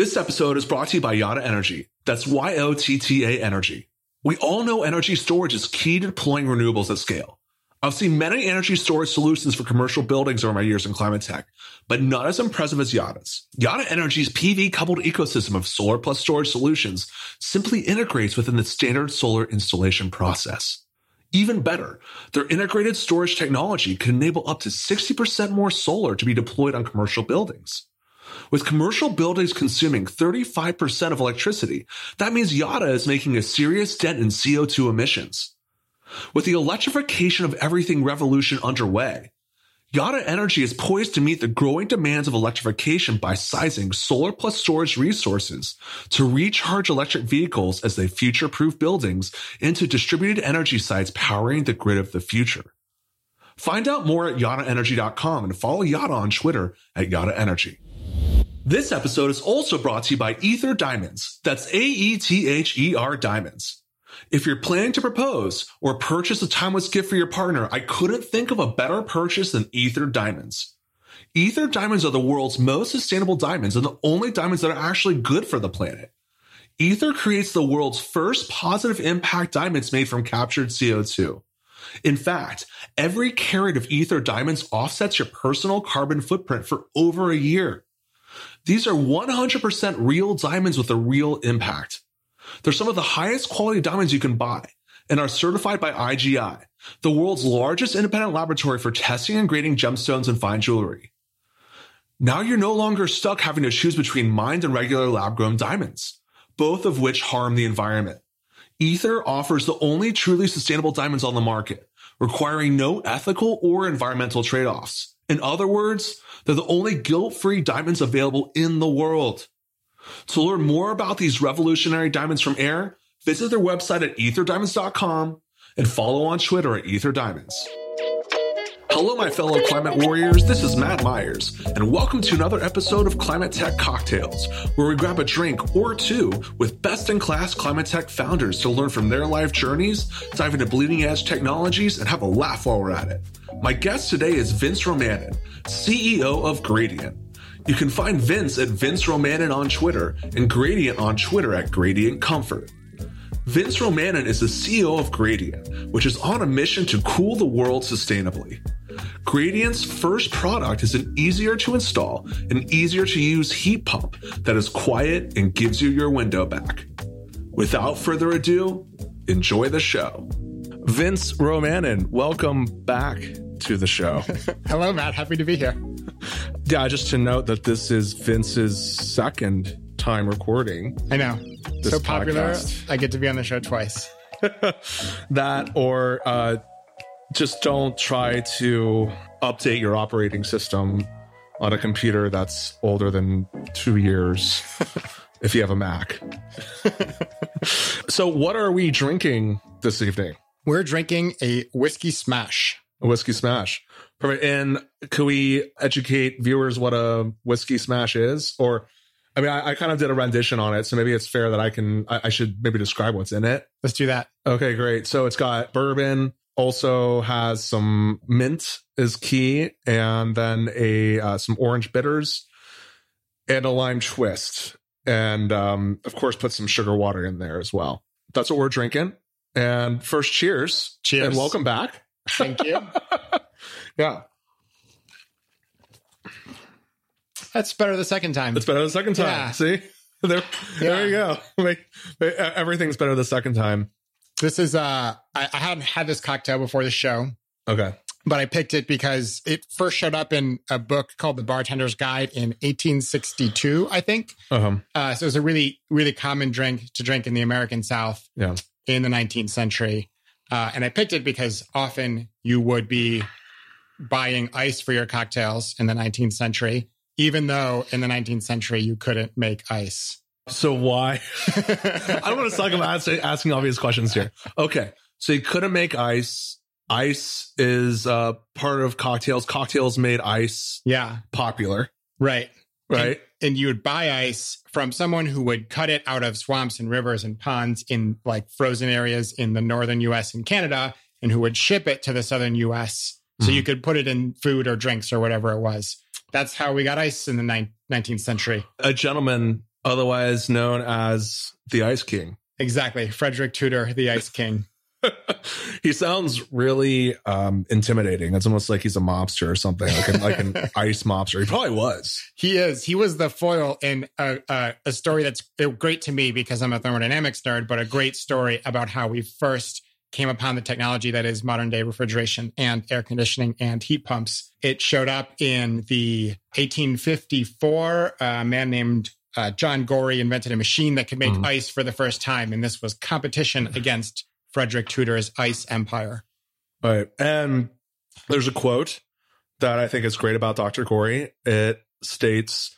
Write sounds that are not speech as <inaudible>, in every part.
This episode is brought to you by Yotta Energy. That's Y O T T A Energy. We all know energy storage is key to deploying renewables at scale. I've seen many energy storage solutions for commercial buildings over my years in climate tech, but not as impressive as Yotta's. Yotta Energy's PV coupled ecosystem of solar plus storage solutions simply integrates within the standard solar installation process. Even better, their integrated storage technology can enable up to 60% more solar to be deployed on commercial buildings. With commercial buildings consuming 35% of electricity, that means Yotta is making a serious dent in CO2 emissions. With the electrification of everything revolution underway, Yotta Energy is poised to meet the growing demands of electrification by sizing solar plus storage resources to recharge electric vehicles as they future-proof buildings into distributed energy sites powering the grid of the future. Find out more at yottaenergy.com and follow Yotta on Twitter at Yotta Energy. This episode is also brought to you by Aether Diamonds. That's A-E-T-H-E-R Diamonds. If you're planning to propose or purchase a timeless gift for your partner, I couldn't think of a better purchase than Aether Diamonds. Aether Diamonds are the world's most sustainable diamonds and the only diamonds that are actually good for the planet. Aether creates the world's first positive impact diamonds made from captured CO2. In fact, every carat of Aether diamonds offsets your personal carbon footprint for over a year. These are 100% real diamonds with a real impact. They're some of the highest quality diamonds you can buy and are certified by IGI, the world's largest independent laboratory for testing and grading gemstones and fine jewelry. Now you're no longer stuck having to choose between mined and regular lab grown diamonds, both of which harm the environment. Aether offers the only truly sustainable diamonds on the market, requiring no ethical or environmental trade offs. In other words, they're the only guilt free diamonds available in the world. To learn more about these revolutionary diamonds from air, visit their website at aetherdiamonds.com and follow on Twitter at aetherdiamonds. Hello, my fellow climate warriors. This is Matt Myers, and welcome to another episode of Climate Tech Cocktails, where we grab a drink or two with best in class climate tech founders to learn from their life journeys, dive into bleeding edge technologies, and have a laugh while we're at it. My guest today is Vince Romanin, CEO of Gradient. You can find Vince at Vince Romanin on Twitter and Gradient on Twitter at Gradient Comfort. Vince Romanin is the CEO of Gradient, which is on a mission to cool the world sustainably. Gradient's first product is an easier to install and easier to use heat pump that is quiet and gives you your window back. Without further ado, enjoy the show. Vince Romanin, welcome back to the show. <laughs> Hello, Matt. Happy to be here. Yeah, just to note that this is Vince's second time recording. I know. So popular. I get to be on the show twice. <laughs> that or uh, just don't try to update your operating system on a computer that's older than two years <laughs> if you have a Mac. so, what are we drinking this evening? We're drinking a whiskey smash. A whiskey smash. Perfect. And can we educate viewers what a whiskey smash is? Or, I mean, I, I kind of did a rendition on it, so maybe it's fair that I can, I, I should maybe describe what's in it. Let's do that. Okay, great. So it's got bourbon, also has some mint is key, and then a uh, some orange bitters and a lime twist, and um, of course, put some sugar water in there as well. That's what we're drinking. And first, cheers! Cheers, and welcome back. Thank you. <laughs> yeah. That's better the second time. It's better the second time. Yeah. See? <laughs> There, yeah. there you go. like, everything's better the second time. This is uh I, I hadn't had this cocktail before the show. Okay. But I picked it because it first showed up in a book called The Bartender's Guide in 1862, I think. Uh-huh. Uh, so it was a really, really common drink to drink in the American South yeah. in the 19th century. Uh, and I picked it because often you would be buying ice for your cocktails in the 19th century, even though in the 19th century you couldn't make ice. So why? <laughs> I don't want to talk about asking obvious questions here. Okay. So you couldn't make ice. Ice is uh, part of cocktails. Cocktails made ice yeah popular. Right. Right. And, and you would buy ice from someone who would cut it out of swamps and rivers and ponds in like frozen areas in the northern US and Canada and who would ship it to the southern US so mm. you could put it in food or drinks or whatever it was. That's how we got ice in the ni- 19th century. A gentleman otherwise known as the Ice King. Exactly. Frederick Tudor, the Ice <laughs> King. he sounds really um, intimidating. It's almost like he's a mobster or something, like an, like an <laughs> ice mobster. He probably was. He is. He was the foil in a, a, a story that's great to me because I'm a thermodynamics nerd, but a great story about how we first came upon the technology that is modern day refrigeration and air conditioning and heat pumps. It showed up in the 1854. A man named uh, John Gorrie invented a machine that could make mm. ice for the first time, and this was competition <laughs> against Frederick Tudor's ice empire. Right, and there's a quote that I think is great about Dr. Gorrie. It states,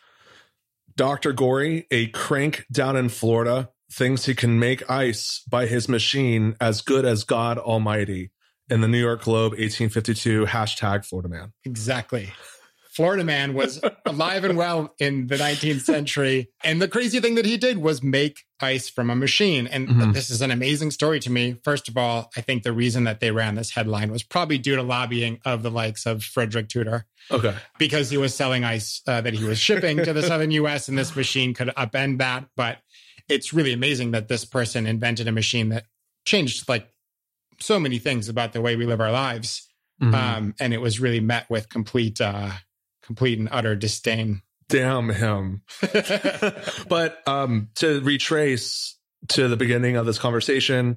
"Dr. Gorrie, a crank down in Florida, thinks he can make ice by his machine as good as God Almighty." In the New York Globe, 1852, hashtag Florida Man. Exactly. Florida man was <laughs> alive and well in the 19th century. And the crazy thing that he did was make ice from a machine. And mm-hmm. this is an amazing story to me. First of all, I think the reason that they ran this headline was probably due to lobbying of the likes of Frederick Tudor. Okay. Because he was selling ice uh, that he was shipping to the southern US, and this machine could upend that. But it's really amazing that this person invented a machine that changed like so many things about the way we live our lives. Mm-hmm. Um, and it was really met with complete uh, complete and utter disdain. Damn him. <laughs> but um, to retrace to the beginning of this conversation,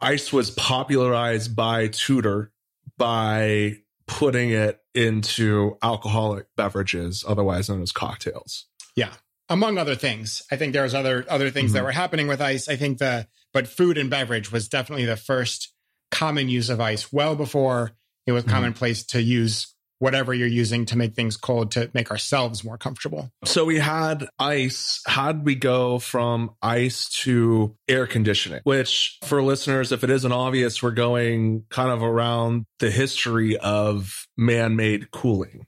ice was popularized by Tudor by putting it into alcoholic beverages, otherwise known as cocktails. Yeah. Among other things. I think there was other other things mm-hmm. that were happening with ice. I think the but food and beverage was definitely the first common use of ice well before it was mm-hmm. commonplace to use whatever you're using to make things cold to make ourselves more comfortable. So we had ice. How'd we go from ice to air conditioning? Which, for listeners, if it isn't obvious, we're going kind of around the history of man made cooling.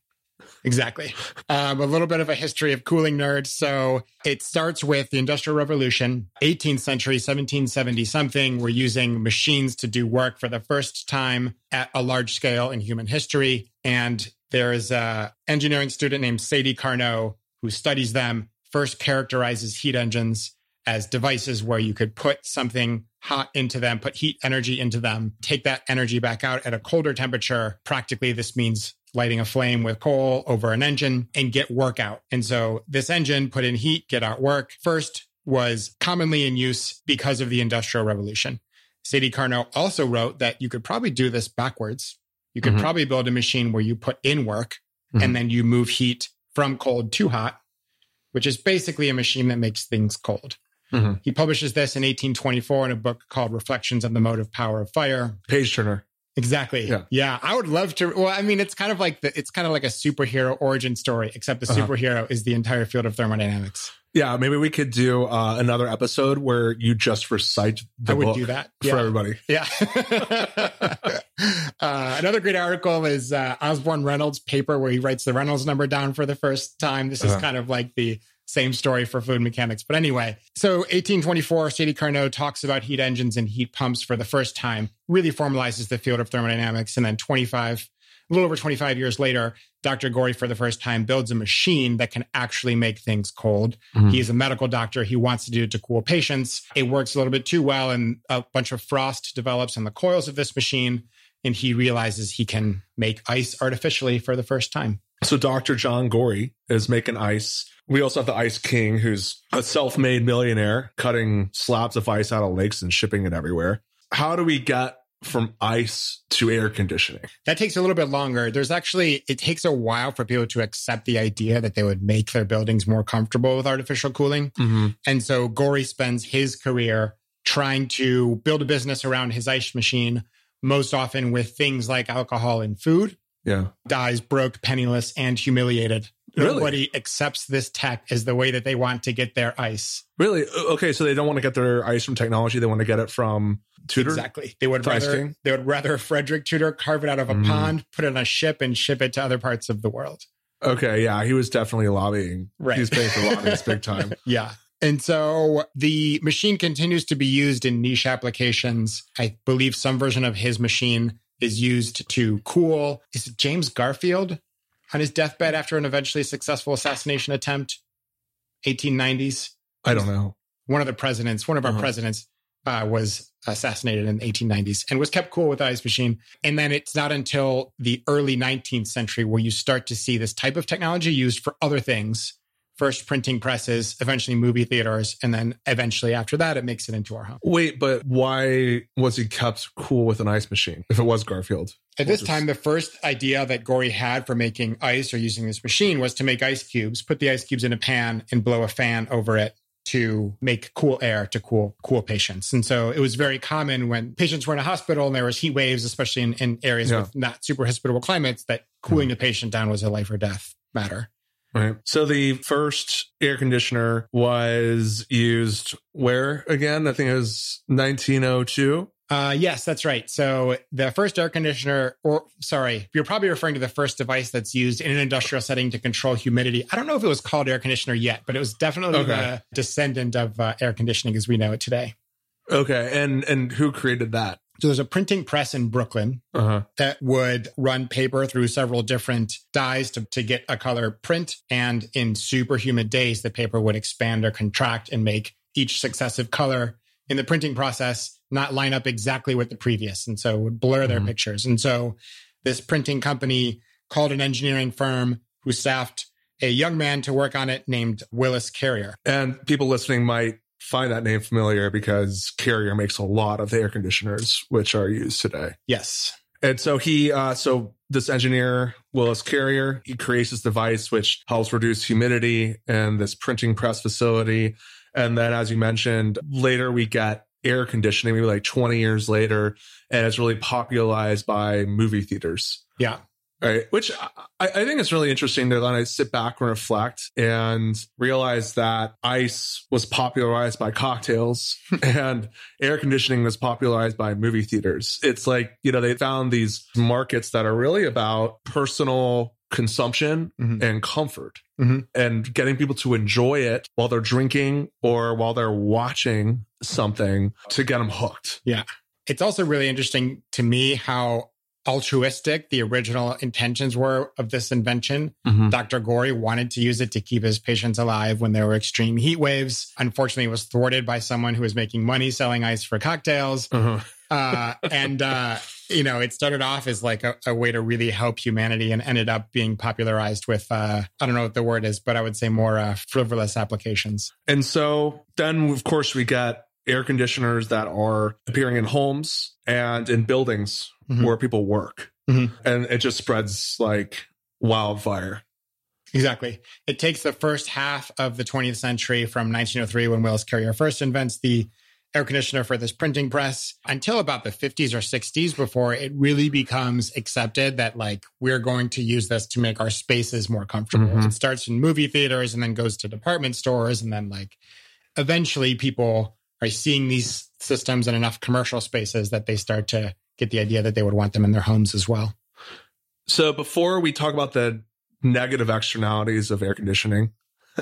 Exactly. Um, a little bit of a history of cooling nerds. So it starts with the Industrial Revolution, 18th century, 1770 something. We're using machines to do work for the first time at a large scale in human history. And there is an engineering student named Sadi Carnot who studies them, first characterizes heat engines as devices where you could put something hot into them, put heat energy into them, take that energy back out at a colder temperature. Practically, this means lighting a flame with coal over an engine and get work out. And so this engine put in heat, get out work. First was commonly in use because of the Industrial Revolution. Sadi Carnot also wrote that you could probably do this backwards. You could mm-hmm. probably build a machine where you put in work mm-hmm. and then you move heat from cold to hot, which is basically a machine that makes things cold. Mm-hmm. He publishes this in 1824 in a book called Reflections on the Motive Power of Fire. Page turner. Exactly. Yeah. yeah. I would love to. Well, I mean, it's kind of like the, it's kind of like a superhero origin story, except the uh-huh. superhero is the entire field of thermodynamics. Yeah, maybe we could do uh, another episode where you just recite the I would book do that yeah. for everybody. Yeah. <laughs> uh, another great article is uh, Osborne Reynolds' paper where he writes the Reynolds number down for the first time. This is uh-huh. kind of like the same story for fluid mechanics. But anyway, so 1824, Sadi Carnot talks about heat engines and heat pumps for the first time, really formalizes the field of thermodynamics. And then 25, a little over 25 years later, Dr. Gorrie, for the first time, builds a machine that can actually make things cold. Mm-hmm. He's a medical doctor. He wants to do it to cool patients. It works a little bit too well, and a bunch of frost develops in the coils of this machine. And he realizes he can make ice artificially for the first time. So Dr. John Gorrie is making ice we also have the Ice King, who's a self made millionaire cutting slabs of ice out of lakes and shipping it everywhere. How do we get from ice to air conditioning? That takes a little bit longer. There's actually, it takes a while for people to accept the idea that they would make their buildings more comfortable with artificial cooling. Mm-hmm. And so Gorrie spends his career trying to build a business around his ice machine, most often with things like alcohol and food. Yeah. Dies broke, penniless, and humiliated Really? Nobody accepts this tech as the way that they want to get their ice. Really? Okay, so they don't want to get their ice from technology; they want to get it from Tudor. Exactly. They would rather they would rather Frederick Tudor carve it out of a mm. pond, put it on a ship, and ship it to other parts of the world. Okay, yeah, he was definitely lobbying. Right, he's paying for lobbying big time. <laughs> Yeah. And so the machine continues to be used in niche applications. I believe some version of his machine is used to cool. Is it James Garfield on his deathbed after an eventually successful assassination attempt, 1890s. I don't know. One of the presidents, one of our Uh-huh. presidents, uh, was assassinated in the 1890s and was kept cool with the ice machine. And then it's not until the early 19th century where you start to see this type of technology used for other things. First printing presses, eventually movie theaters, and then eventually after that, it makes it into our home. Wait, but why was he kept cool with an ice machine if it was Garfield? At this time, the first idea that Gorrie had for making ice or using this machine was to make ice cubes, put the ice cubes in a pan and blow a fan over it to make cool air to cool cool patients. And so it was very common when patients were in a hospital and there was heat waves, especially in, in areas Yeah. with not super hospitable climates, that cooling the patient down was a life or death matter. Right. So the first air conditioner was used where again? I think it was 1902. Uh, yes, that's right. So the first air conditioner, or sorry, you're probably referring to the first device that's used in an industrial setting to control humidity. I don't know if it was called air conditioner yet, but it was definitely Okay. the descendant of uh, air conditioning as we know it today. Okay. And and who created that? So there's a printing press in Brooklyn Uh-huh. that would run paper through several different dyes to, to get a color print. And in super humid days, the paper would expand or contract and make each successive color in the printing process not line up exactly with the previous. And so it would blur their Mhm. pictures. And so this printing company called an engineering firm who staffed a young man to work on it named Willis Carrier. And people listening might find that name familiar because Carrier makes a lot of the air conditioners which are used today. Yes. And so he, uh, so this engineer, Willis Carrier, he creates this device which helps reduce humidity in this printing press facility. And then, as you mentioned, later we get air conditioning, maybe like 20 years later, and it's really popularized by movie theaters. Yeah. Right. Which I, I think it's really interesting to then I sit back and reflect and realize that ice was popularized by cocktails <laughs> and air conditioning was popularized by movie theaters. It's like, you know, they found these markets that are really about personal consumption Mhm. and comfort Mhm. and getting people to enjoy it while they're drinking or while they're watching something to get them hooked. Yeah. It's also really interesting to me how altruistic the original intentions were of this invention. Dr. Gorrie wanted to use it to keep his patients alive when there were extreme heat waves. Unfortunately, it was thwarted by someone who was making money selling ice for cocktails. Uh-huh. Uh, and, uh, you know, it started off as like a, a way to really help humanity and ended up being popularized with, uh, I don't know what the word is, but I would say more uh, frivolous applications. And so then, of course, we get air conditioners that are appearing in homes and in buildings Mhm. where people work. Mhm. And it just spreads like wildfire. Exactly. It takes the first half of the 20th century from 1903 when Willis Carrier first invents the air conditioner for this printing press until about the 50s or 60s before it really becomes accepted that like we're going to use this to make our spaces more comfortable. Mhm. It starts in movie theaters and then goes to department stores and then like eventually people are seeing these systems in enough commercial spaces that they start to get the idea that they would want them in their homes as well. So before we talk about the negative externalities of air conditioning, <laughs>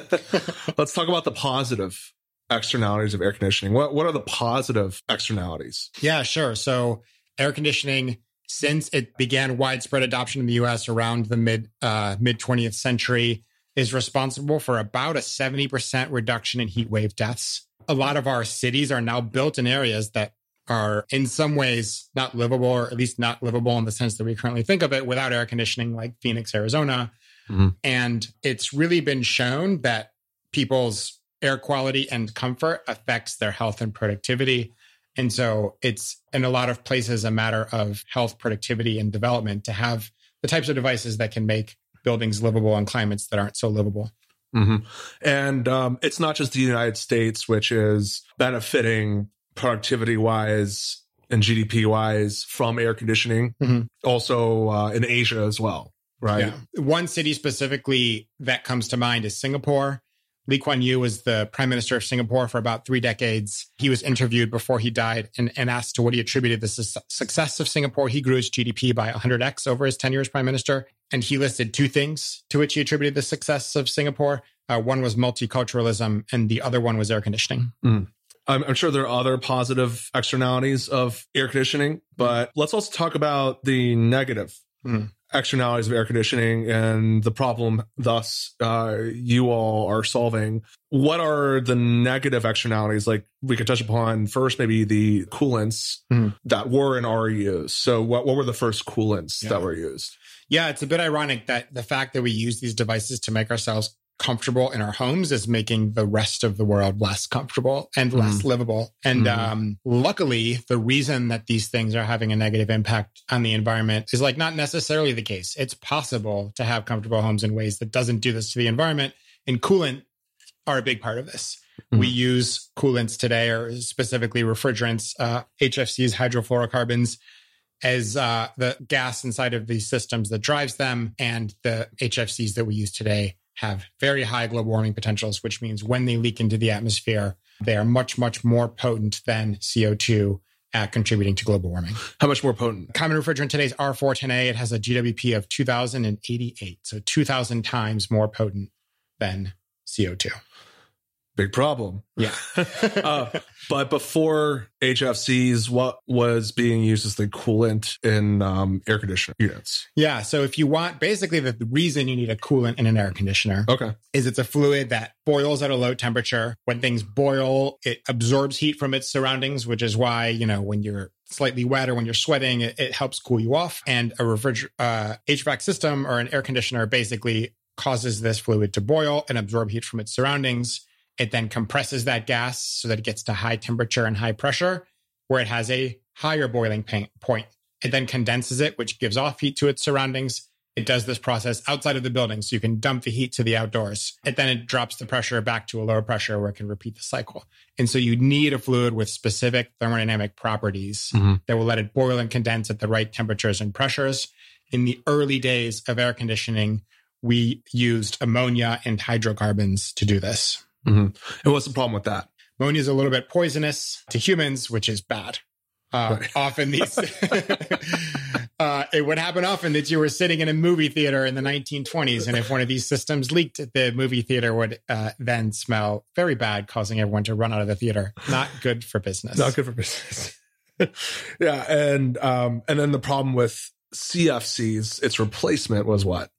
let's talk about the positive externalities of air conditioning. What what are the positive externalities? Yeah, sure. So air conditioning, since it began widespread adoption in the US around the mid uh, mid 20th century, is responsible for about a 70% reduction in heat wave deaths. A lot of our cities are now built in areas that are in some ways not livable, or at least not livable in the sense that we currently think of it without air conditioning, like Phoenix, Arizona. Mhm. And it's really been shown that people's air quality and comfort affects their health and productivity. And so it's in a lot of places a matter of health, productivity, and development to have the types of devices that can make buildings livable in climates that aren't so livable. Hmm And um, it's not just the United States, which is benefiting productivity wise and GDP wise from air conditioning. Mhm. Also uh, in Asia as well, right? Yeah. One city specifically that comes to mind is Singapore. Lee Kuan Yew was the prime minister of Singapore for about three decades. He was interviewed before he died and, and asked to what he attributed the su- success of Singapore. He grew his GDP by 100x over his tenure as prime minister. And he listed two things to which he attributed the success of Singapore. Uh, one was multiculturalism, and the other one was air conditioning. I'm, I'm sure there are other positive externalities of air conditioning, but let's also talk about the negative Mm. Externalities of air conditioning and the problem thus uh, you all are solving. What are the negative externalities? Like we could touch upon first, maybe the coolants Mhm. that were and are used. So what, what were the first coolants Yeah. that were used? Yeah, it's a bit ironic that the fact that we use these devices to make ourselves comfortable in our homes is making the rest of the world less comfortable and less livable. And Mhm. um, luckily, the reason that these things are having a negative impact on the environment is like not necessarily the case. It's possible to have comfortable homes in ways that doesn't do this to the environment. And coolant are a big part of this. We use coolants today, or specifically refrigerants, uh, HFCs, hydrofluorocarbons, as uh, the gas inside of these systems that drives them. And the HFCs that we use today have very high global warming potentials, which means when they leak into the atmosphere, they are much, much more potent than CO2 at contributing to global warming. How much more potent? Common refrigerant today is R410A. It has a GWP of 2088, so 2,000 times more potent than CO2. Big problem. Yeah. <laughs> <laughs> uh, but before HFCs, what was being used as the coolant in um, air conditioner units? Yeah. So if you want, basically, the reason you need a coolant in an air conditioner Okay. is it's a fluid that boils at a low temperature. When things boil, it absorbs heat from its surroundings, which is why, you know, when you're slightly wet or when you're sweating, it, it helps cool you off. And a refriger- uh, HVAC system or an air conditioner basically causes this fluid to boil and absorb heat from its surroundings. It then compresses that gas so that it gets to high temperature and high pressure, where it has a higher boiling point. It then condenses it, which gives off heat to its surroundings. It does this process outside of the building, so you can dump the heat to the outdoors. And then it drops the pressure back to a lower pressure where it can repeat the cycle. And so you need a fluid with specific thermodynamic properties Mhm. that will let it boil and condense at the right temperatures and pressures. In the early days of air conditioning, we used ammonia and hydrocarbons to do this. And what's the problem with that? Ammonia is a little bit poisonous to humans, which is bad. Uh, Right. <laughs> Often these, <laughs> uh, it would happen often that you were sitting in a movie theater in the 1920s, and if one of these systems leaked, the movie theater would uh, then smell very bad, causing everyone to run out of the theater. Not good for business. Not good for business. <laughs> yeah, and um, and then the problem with CFCs, its replacement was what?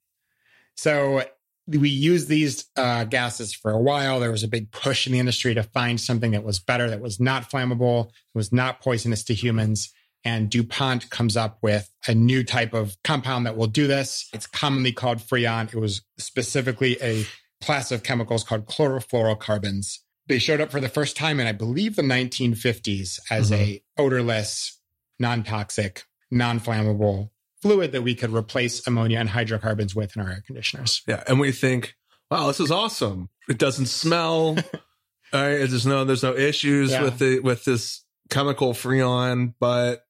So we used these uh, gases for a while. There was a big push in the industry to find something that was better, that was not flammable, was not poisonous to humans. And DuPont comes up with a new type of compound that will do this. It's commonly called Freon. It was specifically a class of chemicals called chlorofluorocarbons. They showed up for the first time in, I believe, the 1950s as a odorless, non-toxic, non-flammable fluid that we could replace ammonia and hydrocarbons with in our air conditioners. Yeah, and we think, wow, this is awesome. It doesn't smell. All <laughs> right, there's no there's no issues Yeah. with the with this chemical freon, but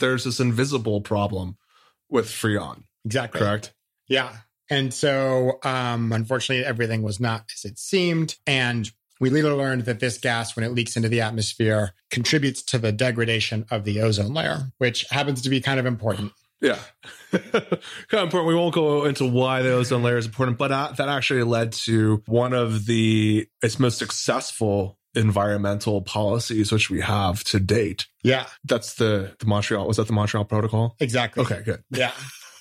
there's this invisible problem with freon. Exactly. Correct. Yeah. And so, um, unfortunately, everything was not as it seemed. And we later learned that this gas, when it leaks into the atmosphere, contributes to the degradation of the ozone layer, which happens to be kind of important. Yeah. <laughs> kind of important. We won't go into why the ozone layer is important, but uh, that actually led to one of the its most successful environmental policies which we have to date. Yeah, That's the the Montreal. Was that the Montreal Protocol? exactly. Okay, good. <laughs> Yeah.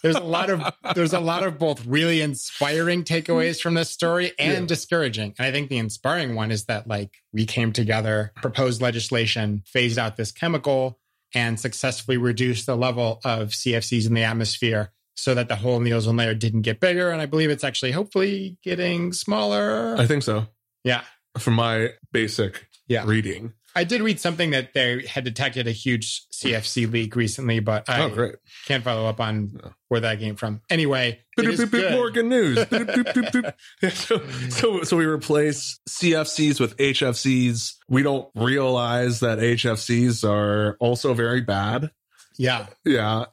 There's a lot of there's a lot of both really inspiring takeaways from this story and Yeah. discouraging. And I think the inspiring one is that like we came together, proposed legislation, phased out this chemical, and successfully reduced the level of CFCs in the atmosphere so that the hole in the ozone layer didn't get bigger. And I believe it's actually hopefully getting smaller. I think so. yeah. From my basic Yeah. reading. I did read something that they had detected a huge CFC leak recently, but I oh, great. can't follow up on where that came from. Anyway, Boop, boop, boop. Morgan News. <laughs> So, so, so we replace CFCs with HFCs. We don't realize that HFCs are also very bad. Yeah. Yeah.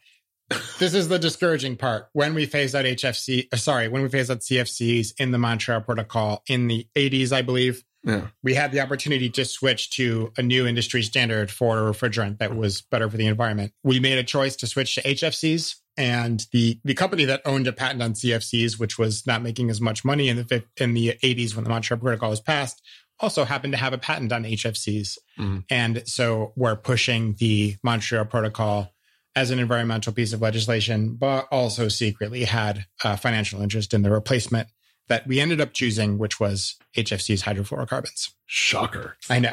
this is the discouraging part. When we phased out HFC, uh, sorry, when we phased out CFCs in the Montreal Protocol in the 80s, I believe, Yeah. we had the opportunity to switch to a new industry standard for a refrigerant that was better for the environment. We made a choice to switch to HFCs. And the, the company that owned a patent on CFCs, which was not making as much money in the in the 80s when the Montreal Protocol was passed, also happened to have a patent on HFCs. Mhm. And so we're pushing the Montreal Protocol as an environmental piece of legislation, but also secretly had a financial interest in the replacement that we ended up choosing, which was HFC's hydrofluorocarbons. Shocker. I know.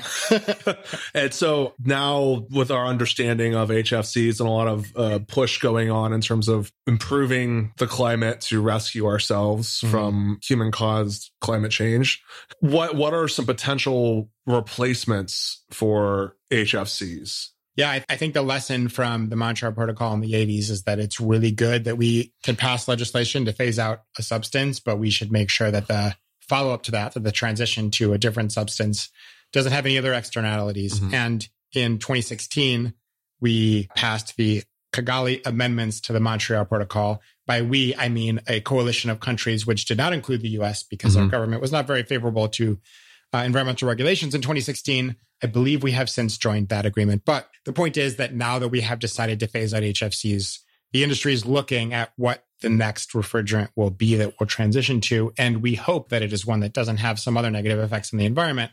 <laughs> and so now, with our understanding of HFCs and a lot of uh, push going on in terms of improving the climate to rescue ourselves mm-hmm. from human caused climate change, what, what are some potential replacements for HFCs? Yeah, I, I, think the lesson from the Montreal Protocol in the 80s is that it's really good that we can pass legislation to phase out a substance, but we should make sure that the follow up to that, that the transition to a different substance doesn't have any other externalities. Mm-hmm. And in 2016, we passed the Kigali amendments to the Montreal Protocol. By we, I mean a coalition of countries which did not include the US because mm-hmm. our government was not very favorable to uh, environmental regulations in 2016. I believe we have since joined that agreement. But the point is that now that we have decided to phase out HFCs, the industry is looking at what the next refrigerant will be that we'll transition to. And we hope that it is one that doesn't have some other negative effects on the environment.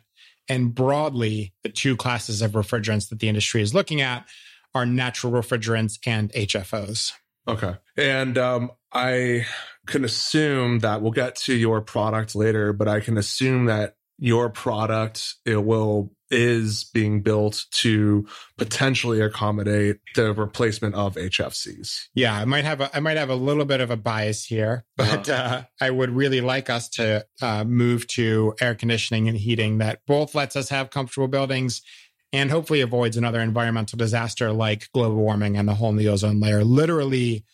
And broadly, the two classes of refrigerants that the industry is looking at are natural refrigerants and HFOs. Okay. And um, I can assume that we'll get to your product later, but I can assume that your product it will is being built to potentially accommodate the replacement of HFCs. Yeah, I might have a, I might have a little bit of a bias here, but uh-huh. uh, I would really like us to uh, move to air conditioning and heating that both lets us have comfortable buildings and hopefully avoids another environmental disaster like global warming and the hole in the ozone layer. Literally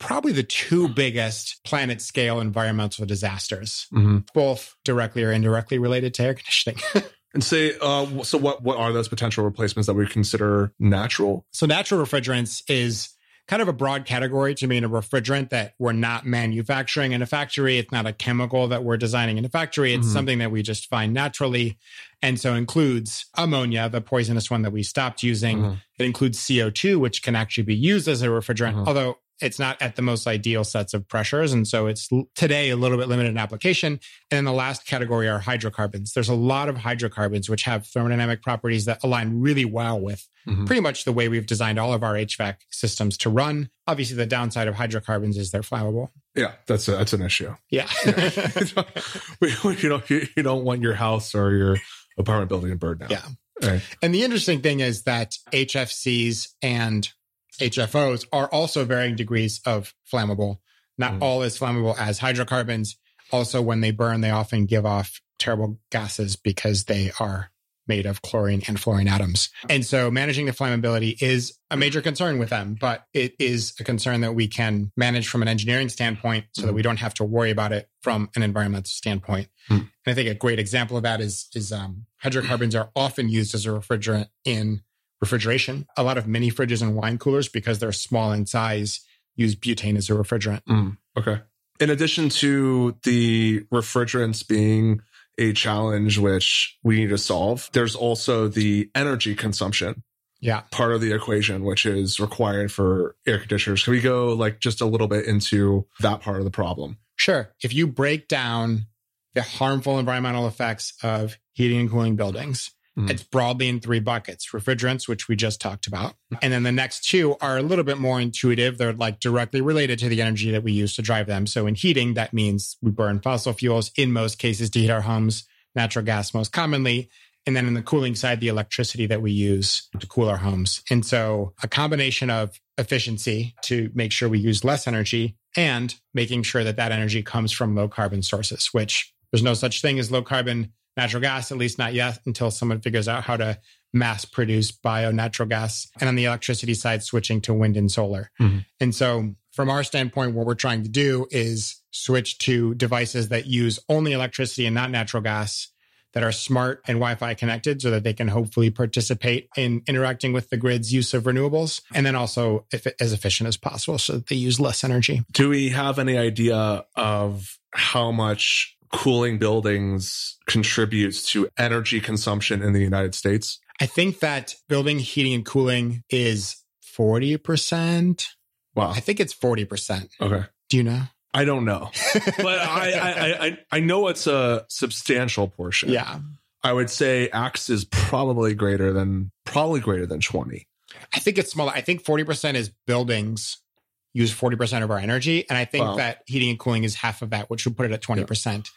probably the two biggest planet scale environmental disasters, mm-hmm. both directly or indirectly related to air conditioning. <laughs> and say, uh, so what, what are those potential replacements that we consider natural? So natural refrigerants is kind of a broad category to mean a refrigerant that we're not manufacturing in a factory. It's not a chemical that we're designing in a factory. It's mm-hmm. something that we just find naturally. And so includes ammonia, the poisonous one that we stopped using. Mm-hmm. It includes CO2, which can actually be used as a refrigerant, mm-hmm. although it's not at the most ideal sets of pressures. And so it's today a little bit limited in application. And then the last category are hydrocarbons. There's a lot of hydrocarbons which have thermodynamic properties that align really well with mm-hmm. pretty much the way we've designed all of our HVAC systems to run. Obviously, the downside of hydrocarbons is they're flammable. Yeah, that's a, that's an issue. Yeah, <laughs> you don't you don't want your house or your apartment building to burn down. Yeah. Right. And the interesting thing is that HFCs and HFOs are also varying degrees of flammable. Not mm. all as flammable as hydrocarbons. Also, when they burn, they often give off terrible gases because they are made of chlorine and fluorine atoms. And so managing the flammability is a major concern with them, but it is a concern that we can manage from an engineering standpoint so mm. that we don't have to worry about it from an environmental standpoint. Mm. And I think a great example of that is, is um, hydrocarbons are often used as a refrigerant in refrigeration. A lot of mini fridges and wine coolers, because they're small in size, use butane as a refrigerant. Mm, okay. In addition to the refrigerants being a challenge which we need to solve, there's also the energy consumption. Yeah. Part of the equation, which is required for air conditioners. Can we go like just a little bit into that part of the problem? Sure. If you break down the harmful environmental effects of heating and cooling buildings, Mm-hmm. It's broadly in three buckets refrigerants, which we just talked about. And then the next two are a little bit more intuitive. They're like directly related to the energy that we use to drive them. So in heating, that means we burn fossil fuels in most cases to heat our homes, natural gas most commonly. And then in the cooling side, the electricity that we use to cool our homes. And so a combination of efficiency to make sure we use less energy and making sure that that energy comes from low carbon sources, which there's no such thing as low carbon natural gas, at least not yet, until someone figures out how to mass produce bio natural gas. And on the electricity side, switching to wind and solar. Mm-hmm. And so, from our standpoint, what we're trying to do is switch to devices that use only electricity and not natural gas that are smart and Wi-Fi connected so that they can hopefully participate in interacting with the grid's use of renewables and then also as efficient as possible so that they use less energy. Do we have any idea of how much cooling buildings contributes to energy consumption in the United States? I think that building heating and cooling is 40%. Wow. I think it's 40%. Okay. Do you know? I don't know, <laughs> but I, I, I, I know it's a substantial portion. Yeah. I would say X is probably greater than, probably greater than 20. I think it's smaller. I think 40% is buildings use 40% of our energy. And I think Wow. that heating and cooling is half of that, which would put it at 20%.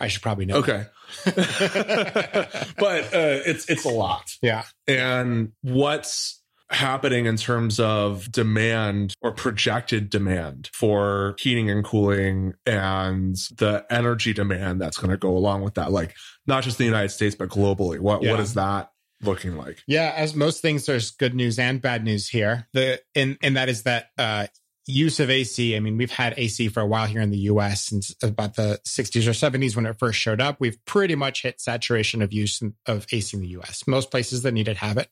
I should probably know. Okay. <laughs> <laughs> but uh, it's it's a lot. Yeah. And what's happening in terms of demand or projected demand for heating and cooling and the energy demand that's going to go along with that like not just the United States but globally what Yeah. what is that looking like Yeah, as most things, there's good news and bad news here. The and and that is that uh, use of AC. I mean, we've had AC for a while here in the U.S. since about the 60s or 70s when it first showed up. We've pretty much hit saturation of use of AC in the U.S. Most places that need it have it.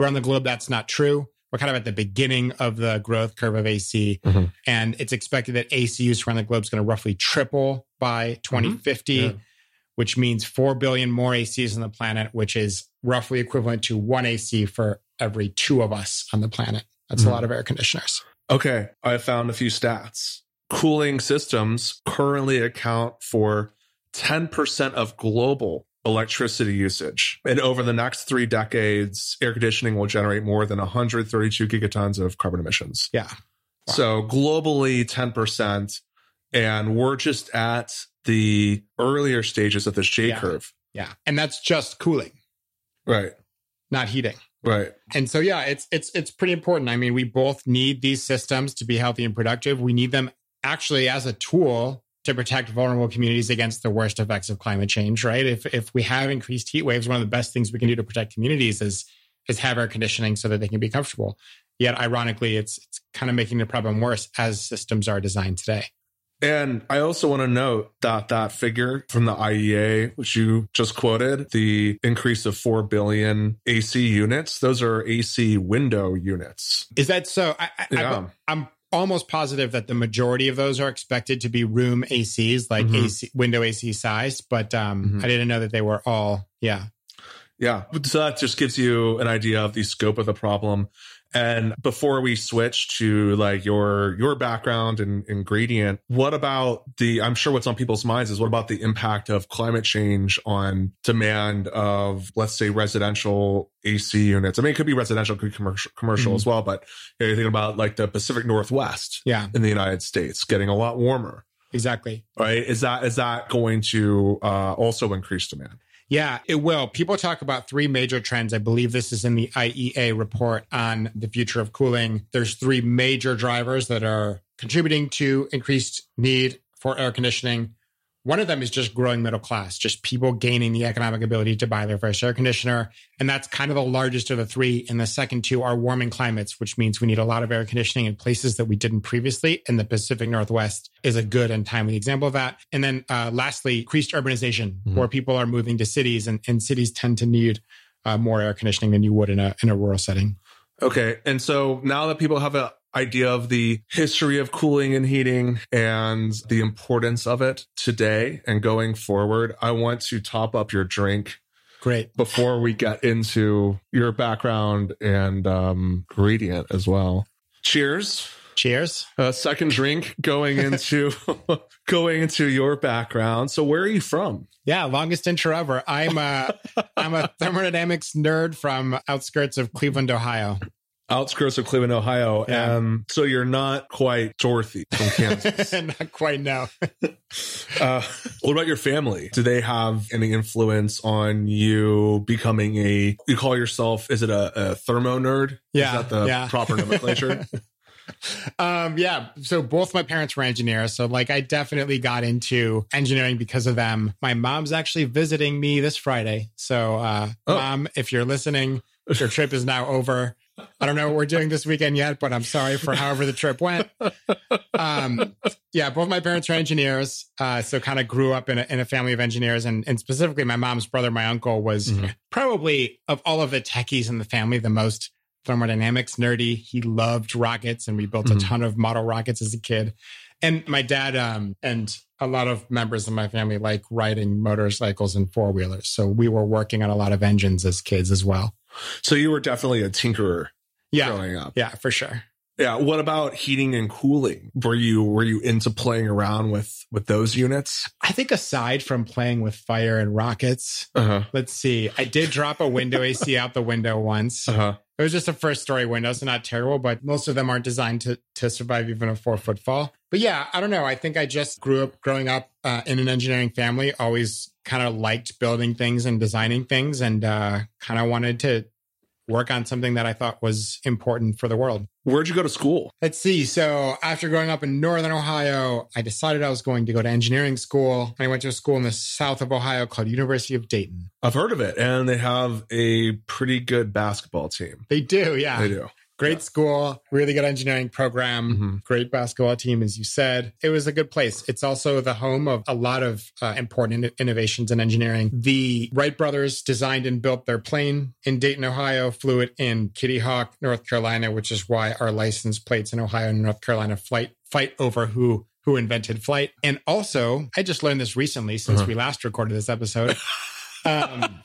Around the globe, that's not true. We're kind of at the beginning of the growth curve of AC, Mhm. and it's expected that AC use around the globe is going to roughly triple by 2050 Yeah. which means 4 billion more ACs on the planet, which is roughly equivalent to one AC for every two of us on the planet. That's Mhm. a lot of air conditioners. Okay, I found a few stats. Cooling systems currently account for 10% of global electricity usage. And over the next three decades, air conditioning will generate more than 132 gigatons of carbon emissions. Yeah. Wow. So globally, 10%. And we're just at the earlier stages of this J Yeah. curve. Yeah. And that's just cooling, Right, not heating. right. And so yeah, it's it's it's pretty important. I mean, we both need these systems to be healthy and productive. We need them actually as a tool to protect vulnerable communities against the worst effects of climate change, right? If if we have increased heat waves, one of the best things we can do to protect communities is is have air conditioning so that they can be comfortable. Yet ironically, it's it's kind of making the problem worse as systems are designed today. And I also want to note that that figure from the IEA, which you just quoted, the increase of 4 billion AC units, those are AC window units. Is that so? I, I, Yeah. I'm, I'm almost positive that the majority of those are expected to be room ACs, like Mhm. AC window AC sized. But um, Mhm. I didn't know that they were all. Yeah, Yeah. So that just gives you an idea of the scope of the problem. And before we switch to like your your background and Gradient, what about the I'm sure what's on people's minds is what about the impact of climate change on demand of let's say residential AC units? I mean it could be residential, could be commercial commercial Mhm. as well, but you know, you think about like the Pacific Northwest yeah, in the United States getting a lot warmer. exactly. Right. Is that is that going to uh, also increase demand? Yeah, it will. People talk about three major trends. I believe this is in the IEA report on the future of cooling. There's three major drivers that are contributing to increased need for air conditioning. One of them is just growing middle class, just people gaining the economic ability to buy their first air conditioner. And that's kind of the largest of the three. And the second two are warming climates, which means we need a lot of air conditioning in places that we didn't previously. And the Pacific Northwest is a good and timely example of that. And then uh, lastly, increased urbanization, Mhm. where people are moving to cities and, and cities tend to need uh, more air conditioning than you would in a, in a rural setting. Okay. And so now that people have an idea of the history of cooling and heating and the importance of it today and going forward, I want to top up your drink Great. before we get into your background and um, Gradient as well. Cheers. Cheers. Uh, second drink going into <laughs> going into your background. So where are you from? Yeah, longest intro ever. I'm a I'm a thermodynamics nerd from outskirts of Cleveland, Ohio. Outskirts of Cleveland, Ohio. Yeah. Um, so you're not quite Dorothy from Kansas. <laughs> Not quite now. <laughs> Uh, what about your family? Do they have any influence on you becoming a? You call yourself? Is it a, a thermo nerd? Yeah, is that the yeah. proper nomenclature? <laughs> Um, yeah. So both my parents were engineers. So like I definitely got into engineering because of them. My mom's actually visiting me this Friday. So uh Oh. mom, if you're listening, your trip is now over. I don't know what we're doing this weekend yet, but I'm sorry for however the trip went. Um, yeah, both my parents are engineers, uh, so kind of grew up in a, in a family of engineers, and, and specifically my mom's brother, my uncle, was Mhm. probably of all of the techies in the family the most thermodynamics nerdy. He loved rockets, and we built Mhm. a ton of model rockets as a kid. And my dad um, and a lot of members of my family like riding motorcycles and four wheelers, so we were working on a lot of engines as kids as well. So you were definitely a tinkerer Yeah, growing up. yeah, for sure. Yeah. What about heating and cooling? Were you were you into playing around with with those units? I think aside from playing with fire and rockets, Uh huh. let's see. I did drop a window AC <laughs> out the window once. Uh huh. It was just a first story window, so not terrible, but most of them aren't designed to, to survive even a four foot fall. But yeah, I don't know. I think I just grew up growing up uh, in an engineering family, always kind of liked building things and designing things and uh, kind of wanted to work on something that I thought was important for the world. Where'd you go to school? Let's see. So after growing up in Northern Ohio, I decided I was going to go to engineering school. And I went to a school in the south of Ohio called University of Dayton. I've heard of it, and they have a pretty good basketball team. They do, yeah. They do. Great school, really good engineering program, Mm-hmm. great basketball team, as you said. It was a good place. It's also the home of a lot of uh, important in- innovations in engineering. The Wright brothers designed and built their plane in Dayton, Ohio, flew it in Kitty Hawk, North Carolina, which is why our license plates in Ohio and North Carolina flight fight over who who invented flight. And also, I just learned this recently since Uh-huh. we last recorded this episode. <laughs> Um,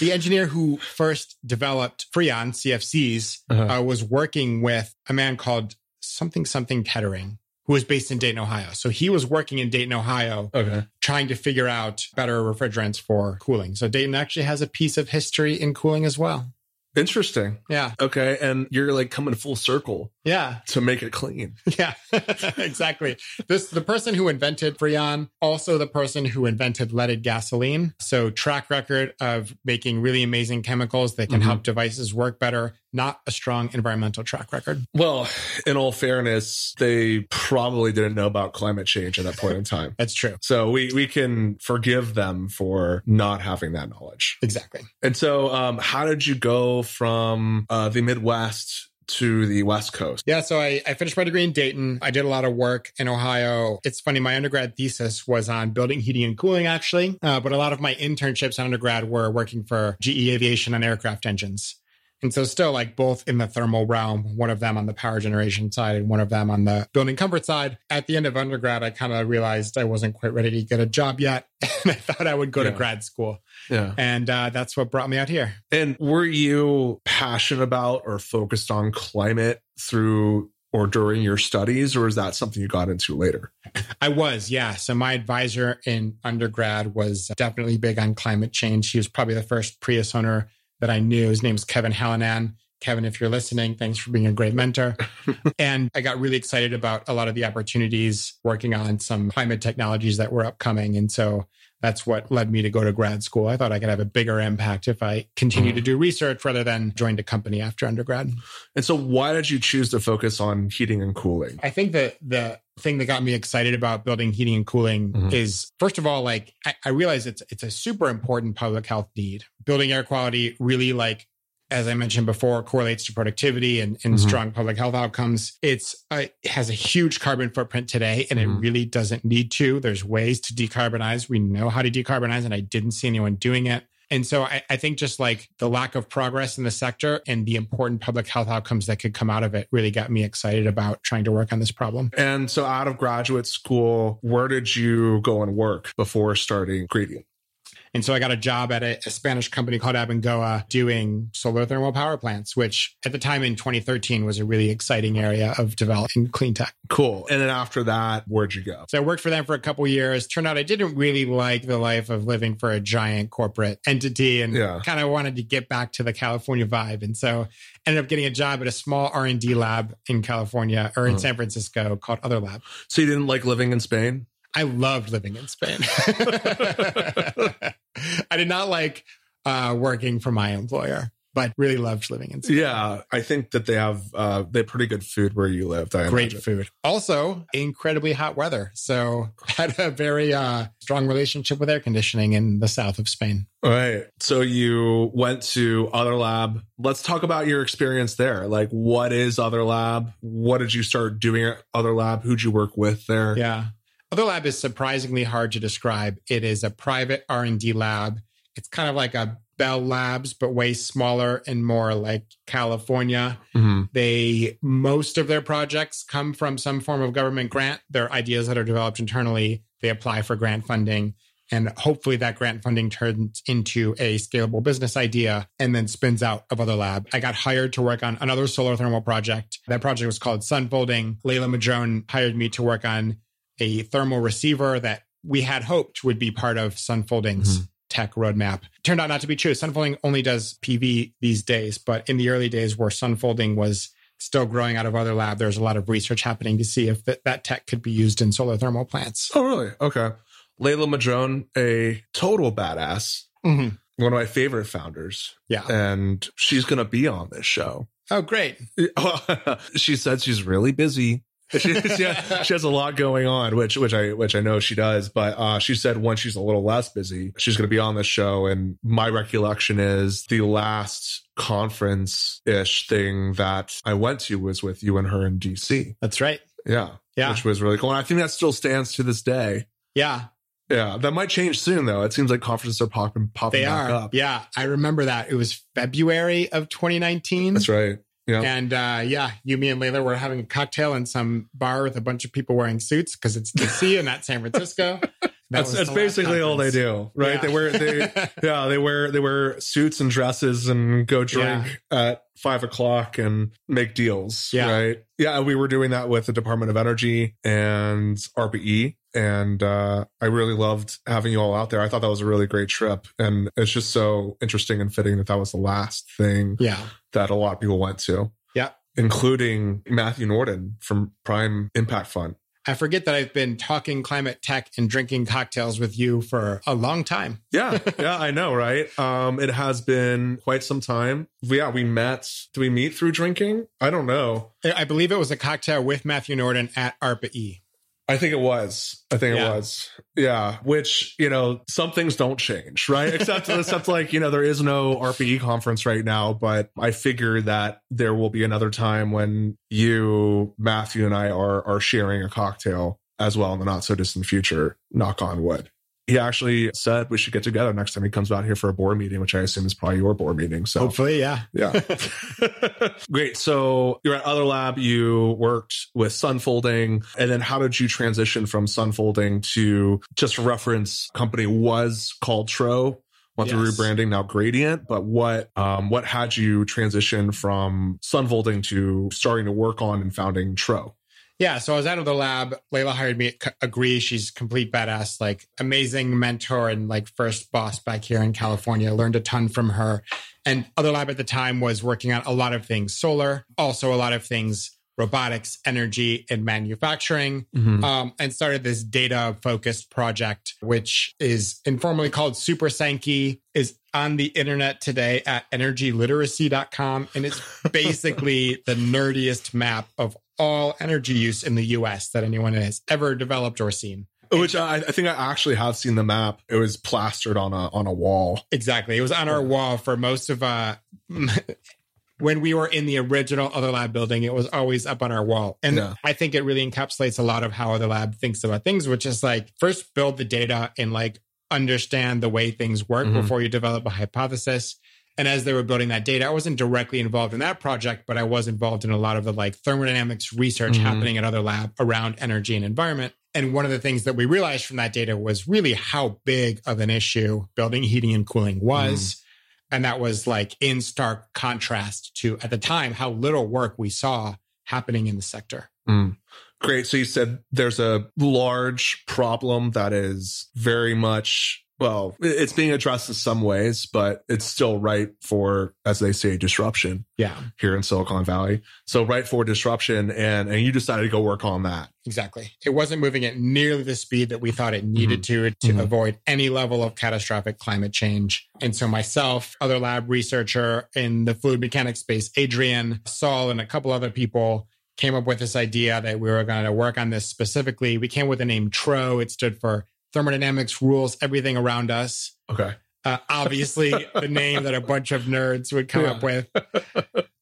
the engineer who first developed Freon CFCs Uh-huh. uh, was working with a man called something something Kettering, who was based in Dayton, Ohio. So he was working in Dayton, Ohio, Okay. trying to figure out better refrigerants for cooling. So Dayton actually has a piece of history in cooling as well. Interesting. Yeah, Okay. And you're like coming full circle yeah, to make it clean. <laughs> yeah, <laughs> exactly. This the person who invented Freon, also the person who invented leaded gasoline. So track record of making really amazing chemicals that can Mhm. help devices work better. Not a strong environmental track record. Well, in all fairness, they probably didn't know about climate change at that point in time. That's true. So we, we can forgive them for not having that knowledge. Exactly. And so, um, how did you go from uh, the Midwest to the West Coast? Yeah, so I, I finished my degree in Dayton. I did a lot of work in Ohio. It's funny, my undergrad thesis was on building heating and cooling, actually. Uh, but a lot of my internships in undergrad were working for GE Aviation on aircraft engines. And so, still, like both in the thermal realm, one of them on the power generation side and one of them on the building comfort side. At the end of undergrad, I kind of realized I wasn't quite ready to get a job yet. <laughs> And I thought I would go to grad school. Yeah. And uh, that's what brought me out here. And were you passionate about or focused on climate through or during your studies, or is that something you got into later? <laughs> I was, yeah. So my advisor in undergrad was definitely big on climate change. He was probably the first Prius owner that I knew. His name name's Kevin Hallinan. Kevin, if you're listening, thanks for being a great mentor. <laughs> and I got really excited about a lot of the opportunities working on some climate technologies that were upcoming. And so that's what led me to go to grad school. I thought I could have a bigger impact if I continued to do research rather than joined a company after undergrad. And so, why did you choose to focus on heating and cooling? I think that the thing that got me excited about building heating and cooling Mhm. is first of all, like I, I realize it's it's a super important public health need. Building air quality really like as I mentioned before, correlates to productivity and, and Mhm. strong public health outcomes. It's uh, it has a huge carbon footprint today, and Mhm. it really doesn't need to. There's ways to decarbonize. We know how to decarbonize, and I didn't see anyone doing it. And so I, I think just like the lack of progress in the sector and the important public health outcomes that could come out of it really got me excited about trying to work on this problem. And so, out of graduate school, where did you go and work before starting Gradient? And so I got a job at a, a Spanish company called Abengoa doing solar thermal power plants, which at the time in 2013 was a really exciting area of developing clean tech. Cool. And then after that, where'd you go? So I worked for them for a couple years. Turned out I didn't really like the life of living for a giant corporate entity and Yeah. kind of wanted to get back to the California vibe. And so ended up getting a job at a small R&D lab in California or in Uh-huh. San Francisco called Other Lab. So, you didn't like living in Spain? I loved living in Spain. <laughs> <laughs> <laughs> I did not like uh, working for my employer, but really loved living in Spain. Yeah, I think that they have uh, they have pretty good food where you lived. I Great imagine. food. Also, incredibly hot weather. So, <laughs> had a very uh, strong relationship with air conditioning in the south of Spain. All right. So you went to Other Lab. Let's talk about your experience there. Like, what is Other Lab? What did you start doing at Other Lab? Who'd you work with there? Yeah. Other lab is surprisingly hard to describe. It is a private R&D lab. It's kind of like a Bell Labs, but way smaller and more like California. Mhm. They most of their projects come from some form of government grant. They're ideas that are developed internally. They apply for grant funding. And hopefully that grant funding turns into a scalable business idea and then spins out of other lab. I got hired to work on another solar thermal project. That project was called Sunfolding. Leila Madrone hired me to work on a thermal receiver that we had hoped would be part of Sunfolding's Mhm. tech roadmap. Turned out not to be true. Sunfolding only does PV these days, but in the early days where Sunfolding was still growing out of other lab, there's a lot of research happening to see if that, that tech could be used in solar thermal plants. Oh, really? Okay. Leila Madrone, a total badass. Mm-hmm. One of my favorite founders. Yeah. And she's going to be on this show. Oh, great. <laughs> she said she's really busy. <laughs> she, she, has, she, has a lot going on, which which I which I know she does. But uh, she said once she's a little less busy, she's going to be on this show. And my recollection is the last conference ish thing that I went to was with you and her in DC. That's right. Yeah, yeah, which was really cool. And I think that still stands to this day. Yeah, yeah, that might change soon though. It seems like conferences are popping popping they back are. up. Yeah, I remember that. It was February of 2019. That's right. Yeah. And uh, yeah, you, me, and Leila were having a cocktail in some bar with a bunch of people wearing suits because it's DC and not San Francisco. <laughs> That that's, that's basically all they do, right? Yeah. They wear they <laughs> yeah they wear they wear suits and dresses and go drink yeah. at five o'clock and make deals, yeah. right? Yeah, we were doing that with the Department of Energy and ARPA-E, and uh, I really loved having you all out there. I thought that was a really great trip, and it's just so interesting and fitting that that was the last thing, yeah. that a lot of people went to, yeah, including Matthew Nordan from Prime Impact Fund. I forget that I've been talking climate tech and drinking cocktails with you for a long time. yeah, <laughs> yeah, I know, right? Um, it has been quite some time. Yeah, we met. Do we meet through drinking? I don't know. I believe it was a cocktail with Matthew Nordan at ARPA-E. I think it was. I think yeah. it was. Yeah. Which, you know, some things don't change, right? Except, <laughs> except like, you know, there is no ARPA-E conference right now, but I figure that there will be another time when you, Matthew and I are, are sharing a cocktail as well in the not so distant future. Knock on wood he actually said we should get together next time he comes out here for a board meeting, which I assume is probably your board meeting. So hopefully, yeah. Yeah. <laughs> Great. So you're at Other Lab, you worked with Sunfolding. And then how did you transition from Sunfolding to just reference company was called Treau? Went through rebranding now Gradient, but what um, what had you transition from Sunfolding to starting to work on and founding Treau? Yeah, so I was out of the lab. Leila hired me. Agree, she's complete badass, like amazing mentor and like first boss back here in California. Learned a ton from her. And other lab at the time was working on a lot of things solar, also a lot of things robotics, energy, and manufacturing, mm-hmm. um, and started this data focused project, which is informally called Super Sankey, is on the internet today at energyliteracy.com. And it's basically <laughs> the nerdiest map of all energy use in the US that anyone has ever developed or seen. Which I, I, think I actually have seen the map. It was plastered on a on a wall. Exactly. It was on our wall for most of uh <laughs> when we were in the original other lab building, it was always up on our wall. And yeah. I think it really encapsulates a lot of how other lab thinks about things, which is like first build the data and like understand the way things work mm-hmm. before you develop a hypothesis. And as they were building that data, I wasn't directly involved in that project, but I was involved in a lot of the like thermodynamics research mm-hmm. happening at other lab around energy and environment. And one of the things that we realized from that data was really how big of an issue building heating and cooling was. Mm. And that was like in stark contrast to at the time how little work we saw happening in the sector. Mm. Great. So you said there's a large problem that is very much well, it's being addressed in some ways, but it's still right for, as they say, disruption. Yeah. Here in Silicon Valley. So right for disruption. And, and you decided to go work on that. Exactly. It wasn't moving at nearly the speed that we thought it needed mm-hmm. to to mm-hmm. avoid any level of catastrophic climate change. And so myself, other lab researcher in the fluid mechanics space, Adrian, Saul, and a couple other people came up with this idea that we were going to work on this specifically. We came with the name Treau. It stood for thermodynamics rules everything around us. Okay. Uh, obviously, the name that a bunch of nerds would come yeah. up with.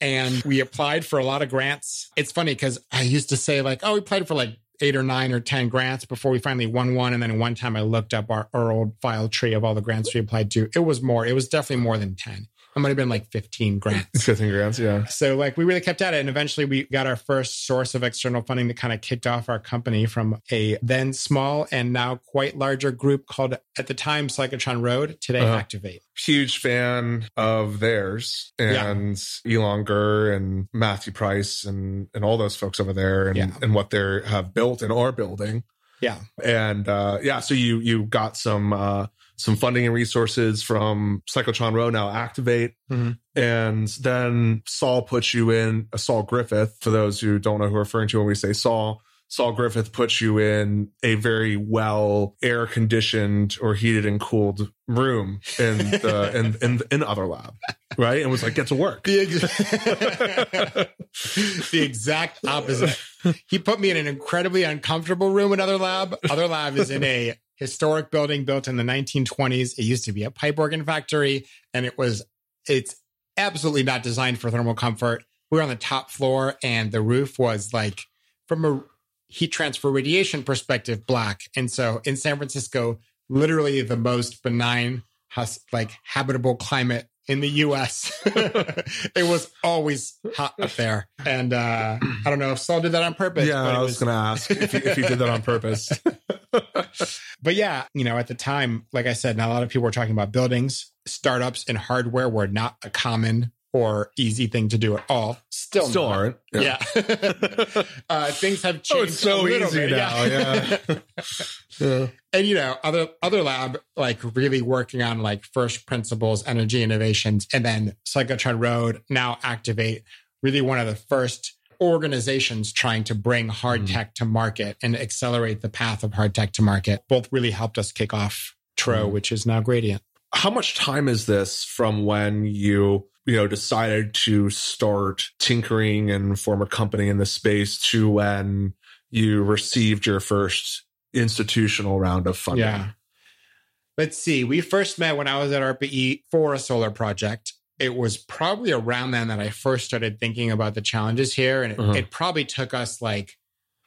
And we applied for a lot of grants. It's funny because I used to say, like, oh, we applied for like eight or nine or 10 grants before we finally won one. And then one time I looked up our, our old file tree of all the grants we applied to. It was more, it was definitely more than 10 it might have been like 15 grants. 15 grants, yeah. So like we really kept at it. And eventually we got our first source of external funding that kind of kicked off our company from a then small and now quite larger group called at the time Cyclotron Road, today uh-huh. Activate. Huge fan of theirs and yeah. Ilan Gur and Matthew Price and, and all those folks over there and, yeah. and what they have built and are building. Yeah. And uh, yeah, so you you got some uh, some funding and resources from Cyclotron Road, now Activate. Mhm. And then Saul puts you in, uh, Saul Griffith, for those who don't know who we're referring to when we say Saul. Saul Griffith puts you in a very well air conditioned or heated and cooled room in the <laughs> in, in in other lab, right? And was like, get to work. The, ex- <laughs> the exact opposite. He put me in an incredibly uncomfortable room in Other Lab. Other Lab is in a historic building built in the 1920s. It used to be a pipe organ factory, and it was it's absolutely not designed for thermal comfort. We were on the top floor, and the roof was like from a heat transfer radiation perspective, black. And so in San Francisco, literally the most benign, hus- like habitable climate in the US. <laughs> it was always hot up there. And uh, I don't know if Saul did that on purpose. yeah, I was, going to ask if you, if you did that on purpose. <laughs> but yeah, you know, at the time, like I said, not a lot of people were talking about buildings. Startups and hardware were not a common or easy thing to do at all. Still, Still not. aren't. Yeah. <laughs> uh, things have changed. Oh, it's so easy bit, now. Yeah. <laughs> yeah. and you know, other other lab like really working on like first principles, energy innovations, and then Cyclotron Road now activate really one of the first organizations trying to bring hard Mm. tech to market and accelerate the path of hard tech to market. Both really helped us kick off Treau, Mm. which is now Gradient. How much time is this from when you you know decided to start tinkering and form a company in this space to when you received your first institutional round of funding? Yeah. Let's see. We first met when I was at ARPA-E for a solar project. It was probably around then that I first started thinking about the challenges here. And it, Uh-huh. it probably took us like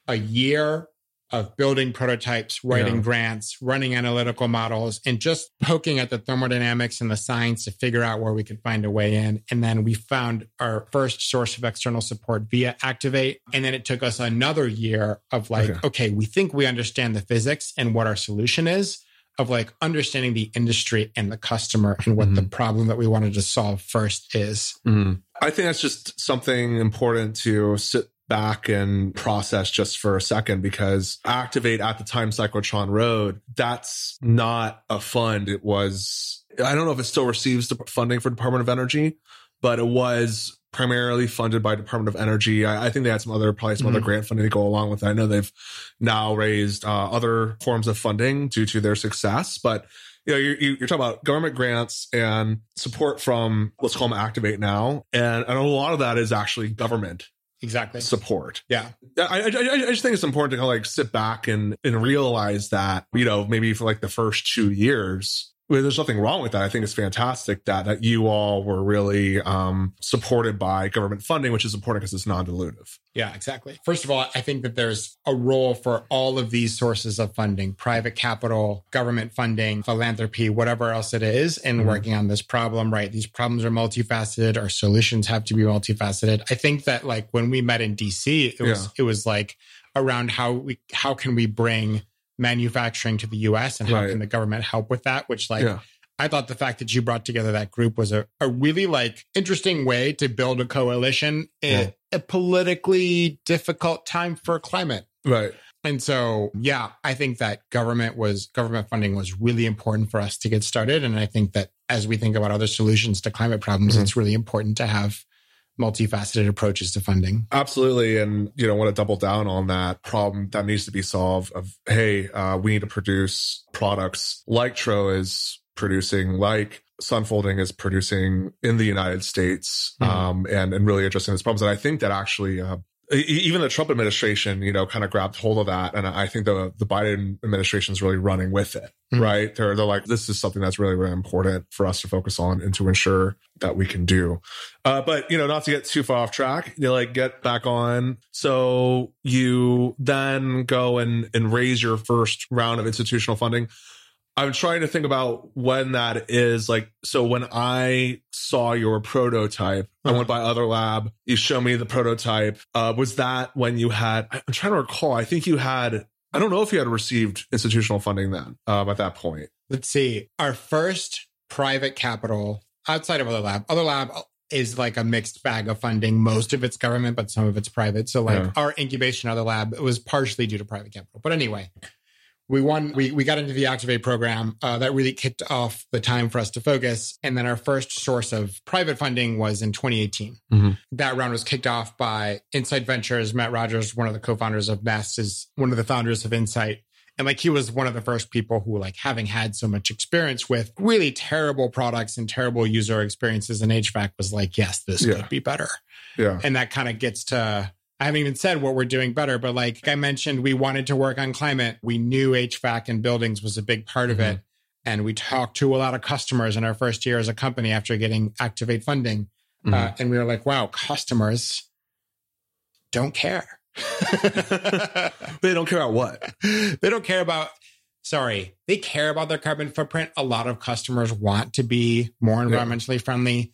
a year of building prototypes, writing Yeah. grants, running analytical models, and just poking at the thermodynamics and the science to figure out where we could find a way in. And then we found our first source of external support via Activate. And then it took us another year of like, Okay. okay, we think we understand the physics and what our solution is of like understanding the industry and the customer and what the problem that we wanted to solve first is. Mhm. I think that's just something important to sit back and process just for a second because activate at the time cyclotron road that's not a fund. It was i don't know if it still receives the funding for department of energy but it was primarily funded by department of energy. I, I think they had some other probably some other Mhm. grant funding to go along with it. I know they've now raised uh, other forms of funding due to their success but you know, you're, you're talking about government grants and support from let's call them Activate now, and, and a lot of that is actually government Exactly. support. Yeah. I, I, I just think it's important to kind of like sit back and and realize that you know maybe for like the first two years. Well, there's nothing wrong with that. I think it's fantastic that that you all were really um, supported by government funding, which is important because it's non-dilutive. Yeah, exactly. First of all, I think that there's a role for all of these sources of funding private capital, government funding, philanthropy, whatever else it is, in Mhm. working on this problem, right? These problems are multifaceted. Our solutions have to be multifaceted. I think that like when we met in DC, it was Yeah. it was like around how we how can we bring manufacturing to the US and how Right. can the government help with that? Which like Yeah. I thought the fact that you brought together that group was a, a really like interesting way to build a coalition in a politically difficult time for climate. Right. And so, yeah, I think that government was government funding was really important for us to get started. And I think that as we think about other solutions to climate problems, Mhm. it's really important to have multifaceted approaches to funding. Absolutely. And, you know, want to double down on that problem that needs to be solved of, hey, uh, we need to produce products like Treau is producing, like Sunfolding is producing in the United States, Mhm. um, and, and really addressing those problems. And I think that actually, uh, even the Trump administration, you know, kind of grabbed hold of that. And I think the, the Biden administration is really running with it, Mhm. right? They're, they're like, this is something that's really, really important for us to focus on and to ensure that we can do. Uh, but you know, not to get too far off track, you like get back on. So you then go and and raise your first round of institutional funding. I'm trying to think about when that is. Like, so when I saw your prototype, I went by Other Lab. You show me the prototype. Uh, was that when you had? I'm trying to recall. I think you had. I don't know if you had received institutional funding then. Um, at that point. Let's see. Our first private capital outside of Other Lab, Other Lab is like a mixed bag of funding. Most of it's government, but some of it's private. So, like Yeah. our incubation Other Lab it was partially due to private capital. But anyway, we won we, we got into the activate program uh, that really kicked off the time for us to focus and then our first source of private funding was in 2018 Mhm. that round was kicked off by Incite Ventures matt rogers one of the co-founders of nest is one of the founders of Incite and like he was one of the first people who like having had so much experience with really terrible products and terrible user experiences in hvac was like yes this Yeah. could be better Yeah. and that kind of gets to I haven't even said what we're doing better, but like I mentioned, we wanted to work on climate. We knew HVAC and buildings was a big part of it. And we talked to a lot of customers in our first year as a company after getting Activate funding. Uh, Mhm. and we were like, wow, customers don't care. <laughs> they don't care about what. they don't care about, sorry, they care about their carbon footprint. A lot of customers want to be more environmentally friendly,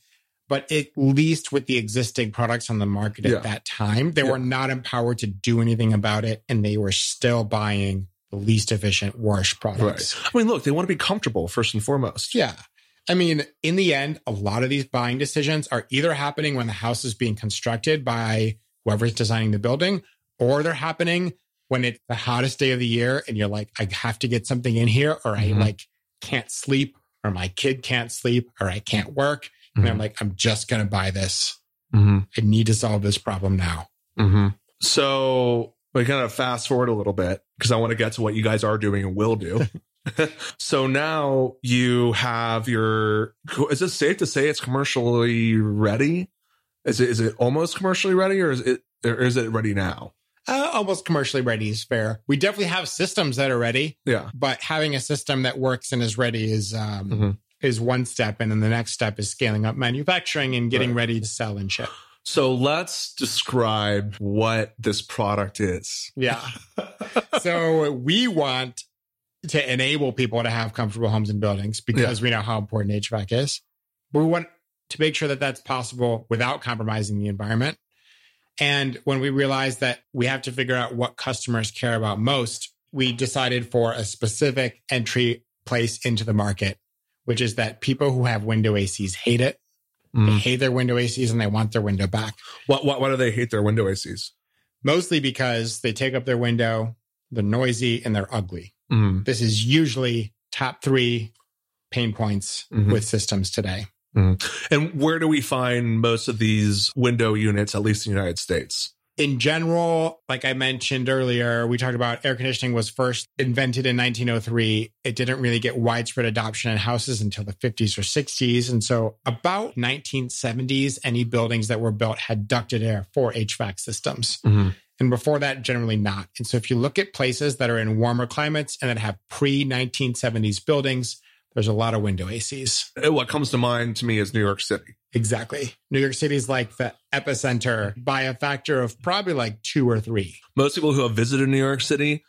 but at least with the existing products on the market at that time, they Yeah. were not empowered to do anything about it. And they were still buying the least efficient, worst products. I mean, look, they want to be comfortable first and foremost. Yeah. I mean, in the end, a lot of these buying decisions are either happening when the house is being constructed by whoever's designing the building, or they're happening when it's the hottest day of the year and you're like, I have to get something in here, or I Mhm. like can't sleep, or my kid can't sleep, or I can't work. And I'm Mhm. like, I'm just going to buy this. Mm-hmm. I need to solve this problem now. Mm-hmm. So we kind of fast forward a little bit because I want to get to what you guys are doing and will do. <laughs> <laughs> so now you have your. Is it safe to say it's commercially ready? Is it is it almost commercially ready, or is it or is it ready now? Uh, almost commercially ready is fair. We definitely have systems that are ready, Yeah. but having a system that works and is ready is um, Mhm. Is one step, and then the next step is scaling up manufacturing and getting Right. ready to sell and ship. So let's describe what this product is. Yeah. <laughs> so we want to enable people to have comfortable homes and buildings because we know how important HVAC is. But we want to make sure that that's possible without compromising the environment. And when we realized that we have to figure out what customers care about most, we decided for a specific entry place into the market, which is that people who have window ACs hate it. They Mm. hate their window ACs and they want their window back. What, what why do they hate their window ACs? Mostly because they take up their window, they're noisy, and they're ugly. Mm. This is usually top three pain points Mhm. with systems today. And where do we find most of these window units, at least in the United States? In general, like I mentioned earlier, we talked about air conditioning was first invented in 1903. It didn't really get widespread adoption in houses until the 50s or 60s. And so about 1970s, any buildings that were built had ducted air for HVAC systems. Mhm. And before that, generally not. And so if you look at places that are in warmer climates and that have pre 1970s buildings, there's a lot of window ACs. What comes to mind to me is New York City. Exactly. New York City is like the epicenter by a factor of probably like two or three. Most people who have visited New York City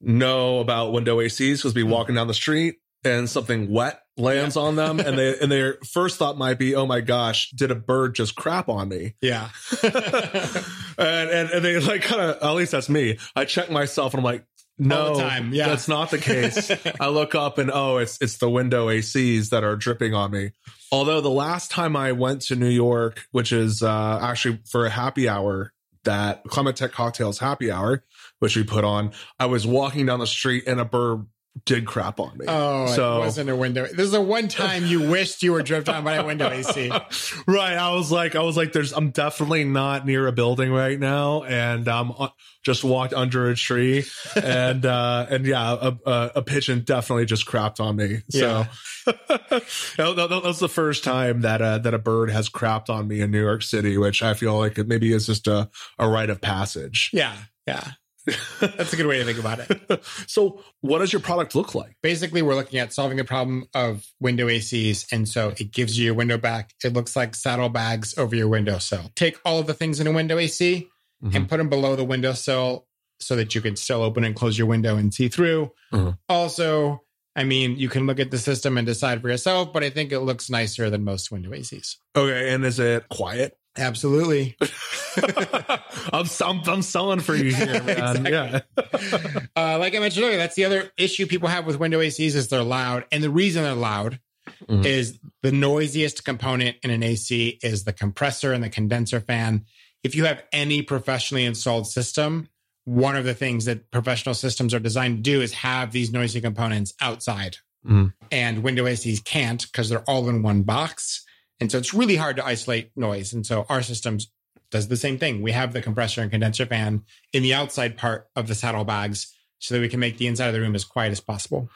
know about window ACs because be walking down the street and something wet lands on them, and they and their first thought might be, "Oh my gosh, did a bird just crap on me?" Yeah. <laughs> and, and and they like kind of at least that's me. I check myself and I'm like, no, All the time, yeah. that's not the case. <laughs> I look up and oh, it's it's the window ACs that are dripping on me. Although the last time I went to New York, which is uh, actually for a happy hour, that Climate Tech Cocktails happy hour, which we put on, I was walking down the street and a bird did crap on me. Oh, So- it wasn't a window. This is the one time you wished you were driven on by a window AC. <laughs> right. I was like, I was like, there's, I'm definitely not near a building right now. And um, uh, just walked under a tree <laughs> and, uh, and yeah, a, a, a pigeon definitely just crapped on me. So <laughs> that, that, that was the first time that, uh, that a bird has crapped on me in New York City, which I feel like it maybe is just a, a rite of passage. Yeah. Yeah. <laughs> That's a good way to think about it. <laughs> so what does your product look like? Basically, we're looking at solving the problem of window ACs. And so it gives you your window back. It looks like saddlebags over your windowsill. Take all of the things in a window AC and put them below the windowsill so that you can still open and close your window and see through. Mhm. Also, I mean, you can look at the system and decide for yourself, but I think it looks nicer than most window ACs. Okay. And is it quiet? Absolutely. <laughs> I'm, I'm, I'm selling for you here, man. Exactly. Yeah. Uh, like I mentioned earlier, that's the other issue people have with window ACs is they're loud. And the reason they're loud Mhm. is the noisiest component in an AC is the compressor and the condenser fan. If you have any professionally installed system, one of the things that professional systems are designed to do is have these noisy components outside. Mhm. And window ACs can't because they're all in one box. And so it's really hard to isolate noise. And so our systems does the same thing. We have the compressor and condenser fan in the outside part of the saddlebags so that we can make the inside of the room as quiet as possible.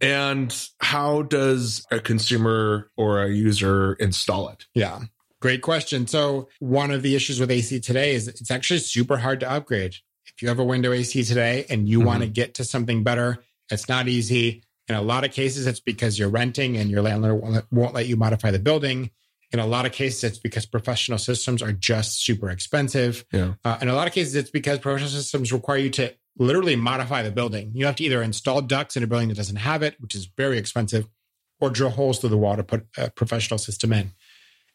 And how does a consumer or a user install it? Yeah. Great question. So, one of the issues with AC today is it's actually super hard to upgrade. If you have a window AC today and you Mhm. want to get to something better, it's not easy. In a lot of cases, it's because you're renting and your landlord won't let, won't let you modify the building. In a lot of cases, it's because professional systems are just super expensive. Yeah. Uh, in a lot of cases, it's because professional systems require you to literally modify the building. You have to either install ducts in a building that doesn't have it, which is very expensive, or drill holes through the wall to put a professional system in.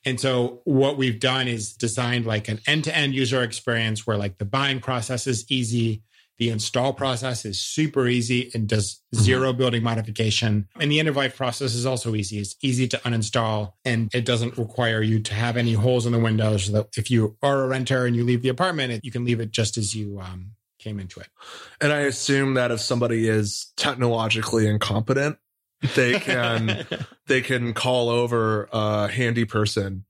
And so what we've done is designed like an end-to-end user experience where like the buying process is easy, the install process is super easy and does Mhm. zero building modification. And the end of life process is also easy. It's easy to uninstall and it doesn't require you to have any holes in the windows so that if you are a renter and you leave the apartment, it- you can leave it just as you um, came into it. And I assume that if somebody is technologically incompetent, they can <laughs> they can call over a handy person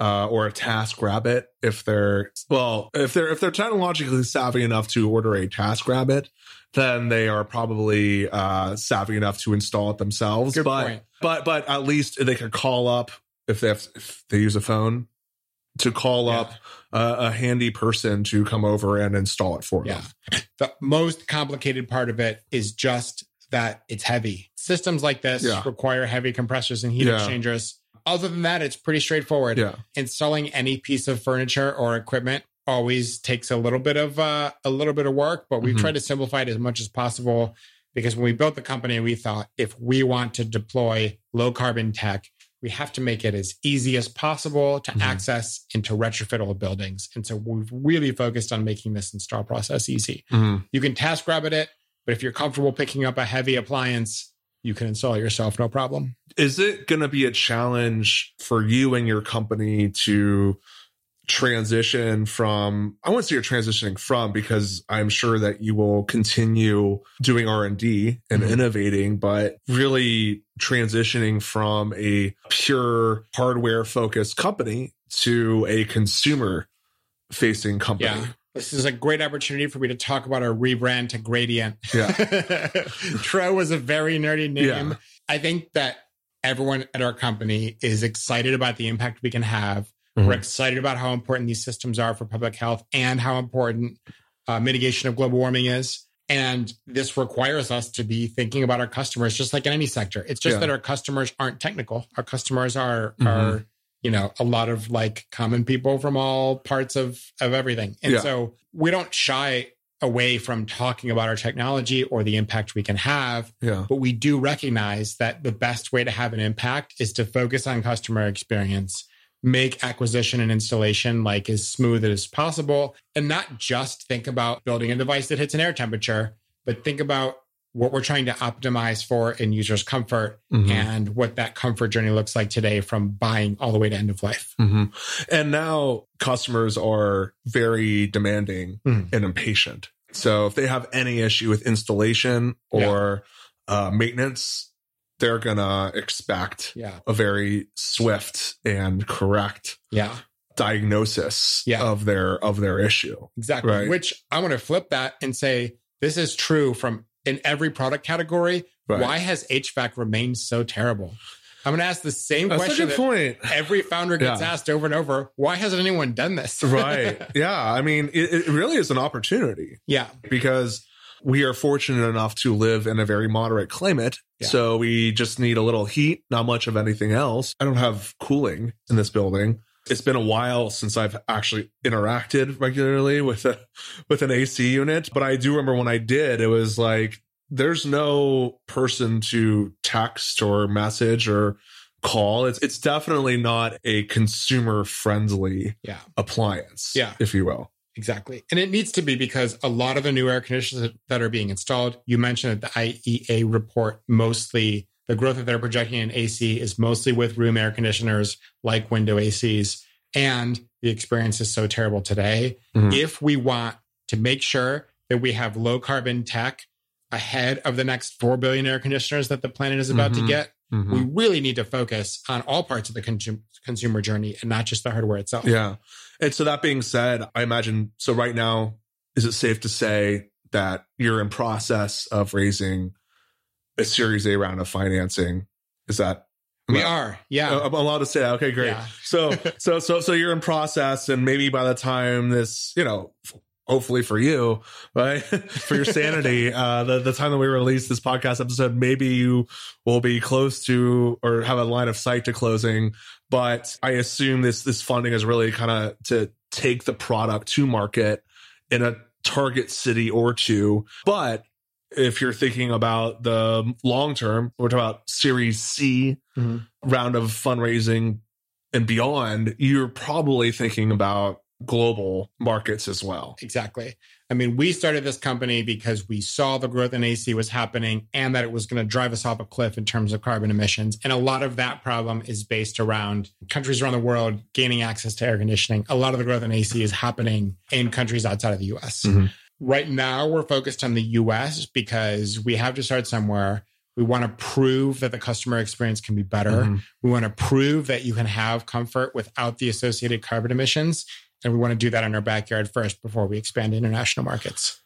uh, or a TaskRabbit if they're well if they're if they're technologically savvy enough to order a TaskRabbit then they are probably uh, savvy enough to install it themselves Good but point. but but at least they can call up if they have if they use a phone to call Yeah. up a, a handy person to come over and install it for Yeah. them The most complicated part of it is just that it's heavy. Systems like this Yeah. require heavy compressors and heat exchangers. Other than that, it's pretty straightforward. yeah Installing any piece of furniture or equipment always takes a little bit of uh, a little bit of work, but we've Mhm. tried to simplify it as much as possible because when we built the company, we thought if we want to deploy low carbon tech, we have to make it as easy as possible to Mhm. access and to retrofit all buildings. And so we've really focused on making this install process easy. Mhm. You can TaskRabbit it, but if you're comfortable picking up a heavy appliance, you can install it yourself, no problem. is it going to be a challenge for you and your company to transition from i want to say you're transitioning from because i'm sure that you will continue doing r&d and Mhm. innovating but really transitioning from a pure hardware focused company to a consumer facing company Yeah. This is a great opportunity for me to talk about our rebrand to Gradient. Yeah. <laughs> Treau was a very nerdy name. Yeah. I think that everyone at our company is excited about the impact we can have. Mhm. We're excited about how important these systems are for public health and how important uh, mitigation of global warming is. And this requires us to be thinking about our customers just like in any sector. It's just Yeah. that our customers aren't technical. Our customers are Mhm. are you know a lot of like common people from all parts of of everything and Yeah. so we don't shy away from talking about our technology or the impact we can have yeah but we do recognize that the best way to have an impact is to focus on customer experience make acquisition and installation like as smooth as possible and not just think about building a device that hits an air temperature but think about what we're trying to optimize for in users comfort Mhm. and what that comfort journey looks like today from buying all the way to end of life. hmm And now customers are very demanding Mhm. and impatient. So if they have any issue with installation or uh, maintenance, they're gonna expect Yeah. a very swift and correct Yeah. diagnosis Yeah. of their of their issue. Exactly. Right. Which I want to flip that and say this is true from in every product category. Right. Why has HVAC remained so terrible? I'm going to ask the same That's a question good that point. every founder gets Yeah. asked over and over. Why hasn't anyone done this? <laughs> right. Yeah. I mean, it, it really is an opportunity. yeah. because we are fortunate enough to live in a very moderate climate. Yeah. So we just need a little heat, not much of anything else. I don't have cooling in this building. It's been a while since I've actually interacted regularly with a with an AC unit, but I do remember when I did, it was like there's no person to text or message or call. It's it's definitely not a consumer friendly Yeah. appliance, Yeah. if you will. Exactly. And it needs to be because a lot of the new air conditioners that are being installed, you mentioned that the IEA report mostly, the growth that they're projecting in AC is mostly with room air conditioners like window ACs. And the experience is so terrible today. Mhm. If we want to make sure that we have low carbon tech ahead of the next 4 billion air conditioners that the planet is about Mhm. to get, Mhm. we really need to focus on all parts of the consum- consumer journey and not just the hardware itself. Yeah. And so that being said, I imagine so right now, is it safe to say that you're in process of raising a series A round of financing? Is that We are. Yeah. Uh, I'm allowed to say that. Okay, great. Yeah. So, <laughs> so, so, so you're in process, and maybe by the time this, you know, hopefully for you, right, <laughs> for your sanity, <laughs> uh, the the time that we release this podcast episode, maybe you will be close to or have a line of sight to closing. But I assume this this funding is really kind of to take the product to market in a target city or two. But if you're thinking about the long term, we're talking about Series C Mhm. round of fundraising and beyond, you're probably thinking about global markets as well. Exactly. I mean, we started this company because we saw the growth in AC was happening and that it was going to drive us off a cliff in terms of carbon emissions. And a lot of that problem is based around countries around the world gaining access to air conditioning. A lot of the growth in AC is happening in countries outside of the US. Mhm. Right now, we're focused on the US because we have to start somewhere. We want to prove that the customer experience can be better. Mhm. We want to prove that you can have comfort without the associated carbon emissions. And we want to do that in our backyard first before we expand international markets.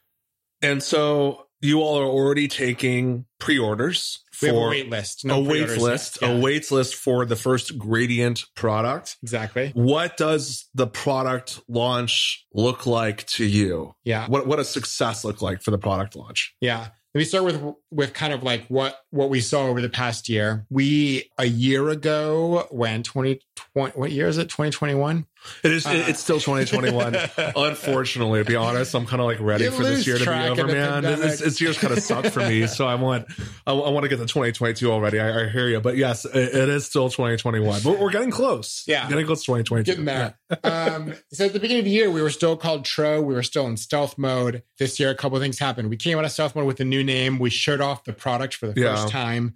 And so you all are already taking pre-orders We have a for wait list. a wait list, yet. a wait list for the first gradient product. Exactly. What does the product launch look like to you? Yeah. What what does success look like for the product launch? Yeah. Let me start with with kind of like what what we saw over the past year. We a year ago when 2020 what year is it? 2021? It is. Uh, it's still 2021. <laughs> Unfortunately, to be honest, I'm kind of like ready for this year to be over, man. This, this year's kind of sucked for me, so I want I, I want to get to 2022 already. I, I hear you, but yes, it, it is still 2021. But we're getting close. Yeah. getting close to 2022. Getting there. <laughs> um, so at the beginning of the year, we were still called Treau. We were still in stealth mode. This year, a couple of things happened. We came out of stealth mode with a new name. We showed off the product for the Yeah. first time.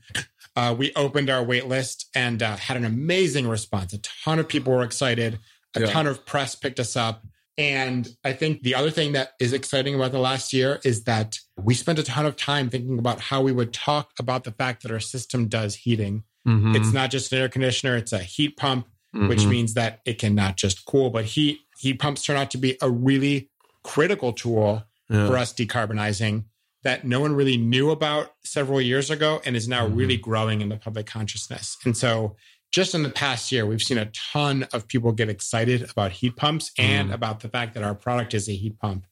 Uh, we opened our wait list and uh, had an amazing response. A ton of people were excited. A Yeah. ton of press picked us up. And I think the other thing that is exciting about the last year is that we spent a ton of time thinking about how we would talk about the fact that our system does heating. Mhm. It's not just an air conditioner, it's a heat pump which Mhm. means that it can not just cool but heat. Heat pumps turn out to be a really critical tool Yeah. for us decarbonizing that no one really knew about several years ago and is now Mhm. really growing in the public consciousness. And so just in the past year, we've seen a ton of people get excited about heat pumps and Mm. about the fact that our product is a heat pump.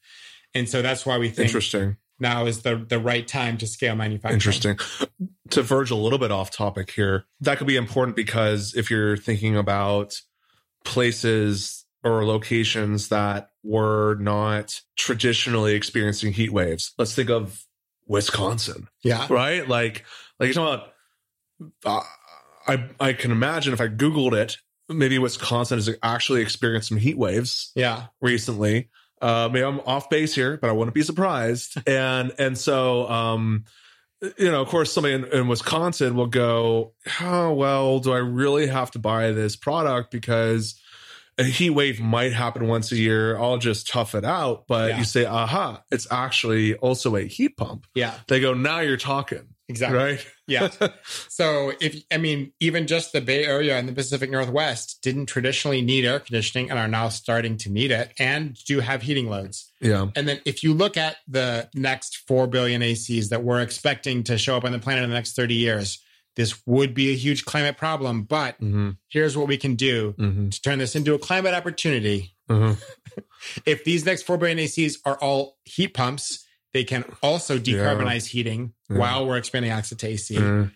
And so that's why we think Interesting. now is the, the right time to scale manufacturing. Interesting. To verge a little bit off topic here, that could be important because if you're thinking about places or locations that were not traditionally experiencing heat waves, let's think of Wisconsin, Yeah. right? Like, like you're talking about, uh, I, I can imagine if I Googled it, maybe Wisconsin has actually experienced some heat waves Yeah. recently. Uh, maybe I'm off base here, but I wouldn't be surprised. <laughs> and and so, um, you know, of course, somebody in, in Wisconsin will go, "Oh well, do I really have to buy this product because a heat wave might happen once a year? I'll just tough it out." But Yeah. you say, "Aha, it's actually also a heat pump." Yeah. They go, "Now you're talking." Exactly. Right? Yeah. <laughs> So if I mean, even just the Bay Area and the Pacific Northwest didn't traditionally need air conditioning and are now starting to need it and do have heating loads. Yeah. And then if you look at the next four billion ACs that we're expecting to show up on the planet in the next 30 years, this would be a huge climate problem. But Mm-hmm. here's what we can do Mm-hmm. to turn this into a climate opportunity. Mm-hmm. <laughs> If these next four billion ACs are all heat pumps, they can also decarbonize heating Yeah. while we're expanding access to AC. Mm-hmm.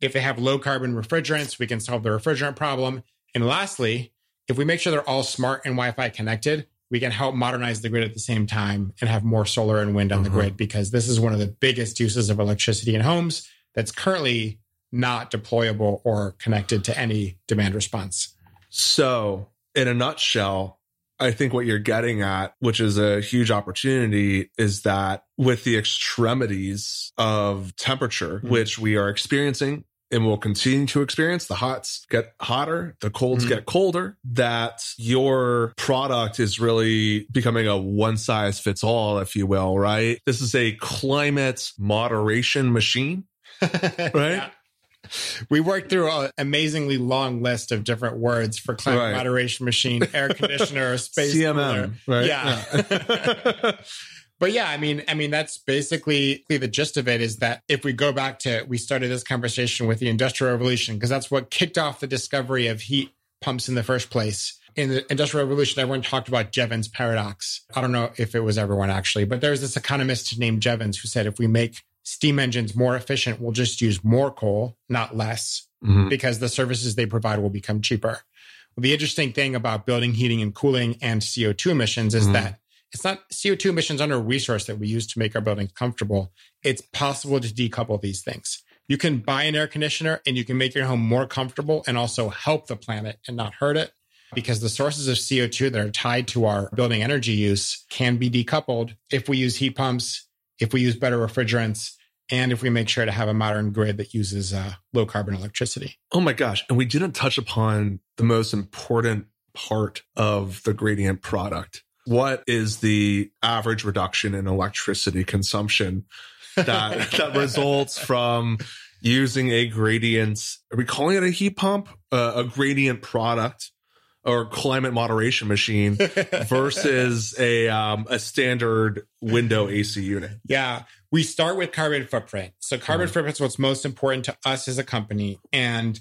If they have low carbon refrigerants, we can solve the refrigerant problem. And lastly, if we make sure they're all smart and Wi Fi connected, we can help modernize the grid at the same time and have more solar and wind on the Mhm. grid because this is one of the biggest uses of electricity in homes that's currently not deployable or connected to any demand response. So, in a nutshell, I think what you're getting at, which is a huge opportunity, is that with the extremities of temperature, Mhm. which we are experiencing and will continue to experience the hots get hotter, the colds Mhm. get colder, that your product is really becoming a one size fits all, if you will, right? This is a climate moderation machine. <laughs> right? Right? <laughs> We worked through an amazingly long list of different words for climate Right. moderation machine, <laughs> air conditioner, space cooler. CMM, right? Yeah. <laughs> But yeah, I mean, I mean, that's basically the gist of it is that if we go back to, we started this conversation with the Industrial Revolution, because that's what kicked off the discovery of heat pumps in the first place. In the Industrial Revolution, everyone talked about Jevons paradox. I don't know if it was everyone actually, but there's this economist named Jevons who said if we make steam engines more efficient, we'll just use more coal, not less Mhm. because the services they provide will become cheaper. Well, the interesting thing about building heating and cooling and CO2 emissions is Mhm. that it's not CO2 emissions under a resource that we use to make our buildings comfortable. It's possible to decouple these things. You can buy an air conditioner and you can make your home more comfortable and also help the planet and not hurt it because the sources of CO2 that are tied to our building energy use can be decoupled if we use heat pumps, if we use better refrigerants, and if we make sure to have a modern grid that uses uh, low carbon electricity. Oh my gosh. And we didn't touch upon the most important part of the gradient product. What is the average reduction in electricity consumption that, <laughs> that results from using a gradient? Are we calling it a heat pump? Uh, a gradient product or climate moderation machine <laughs> versus a, um, a standard window AC unit? Yeah, we start with carbon footprint. So carbon Mhm. footprint is what's most important to us as a company. And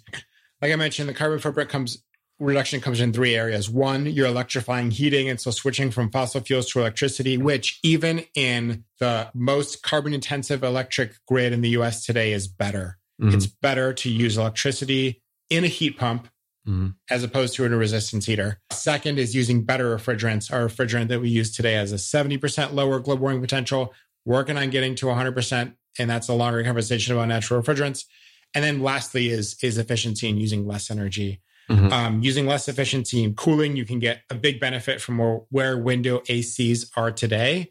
like I mentioned, the carbon footprint comes reduction comes in three areas. One, you're electrifying heating, and so switching from fossil fuels to electricity, which even in the most carbon intensive electric grid in the US today is better. Mhm. It's better to use electricity in a heat pump Mhm. as opposed to in a resistance heater. Second is using better refrigerants. Our refrigerant that we use today has a 70% lower global warming potential, working on getting to 100%. And that's a longer conversation about natural refrigerants. And then lastly is, is efficiency and using less energy. Mhm. Um, using less efficiency in cooling, you can get a big benefit from where, where window ACs are today.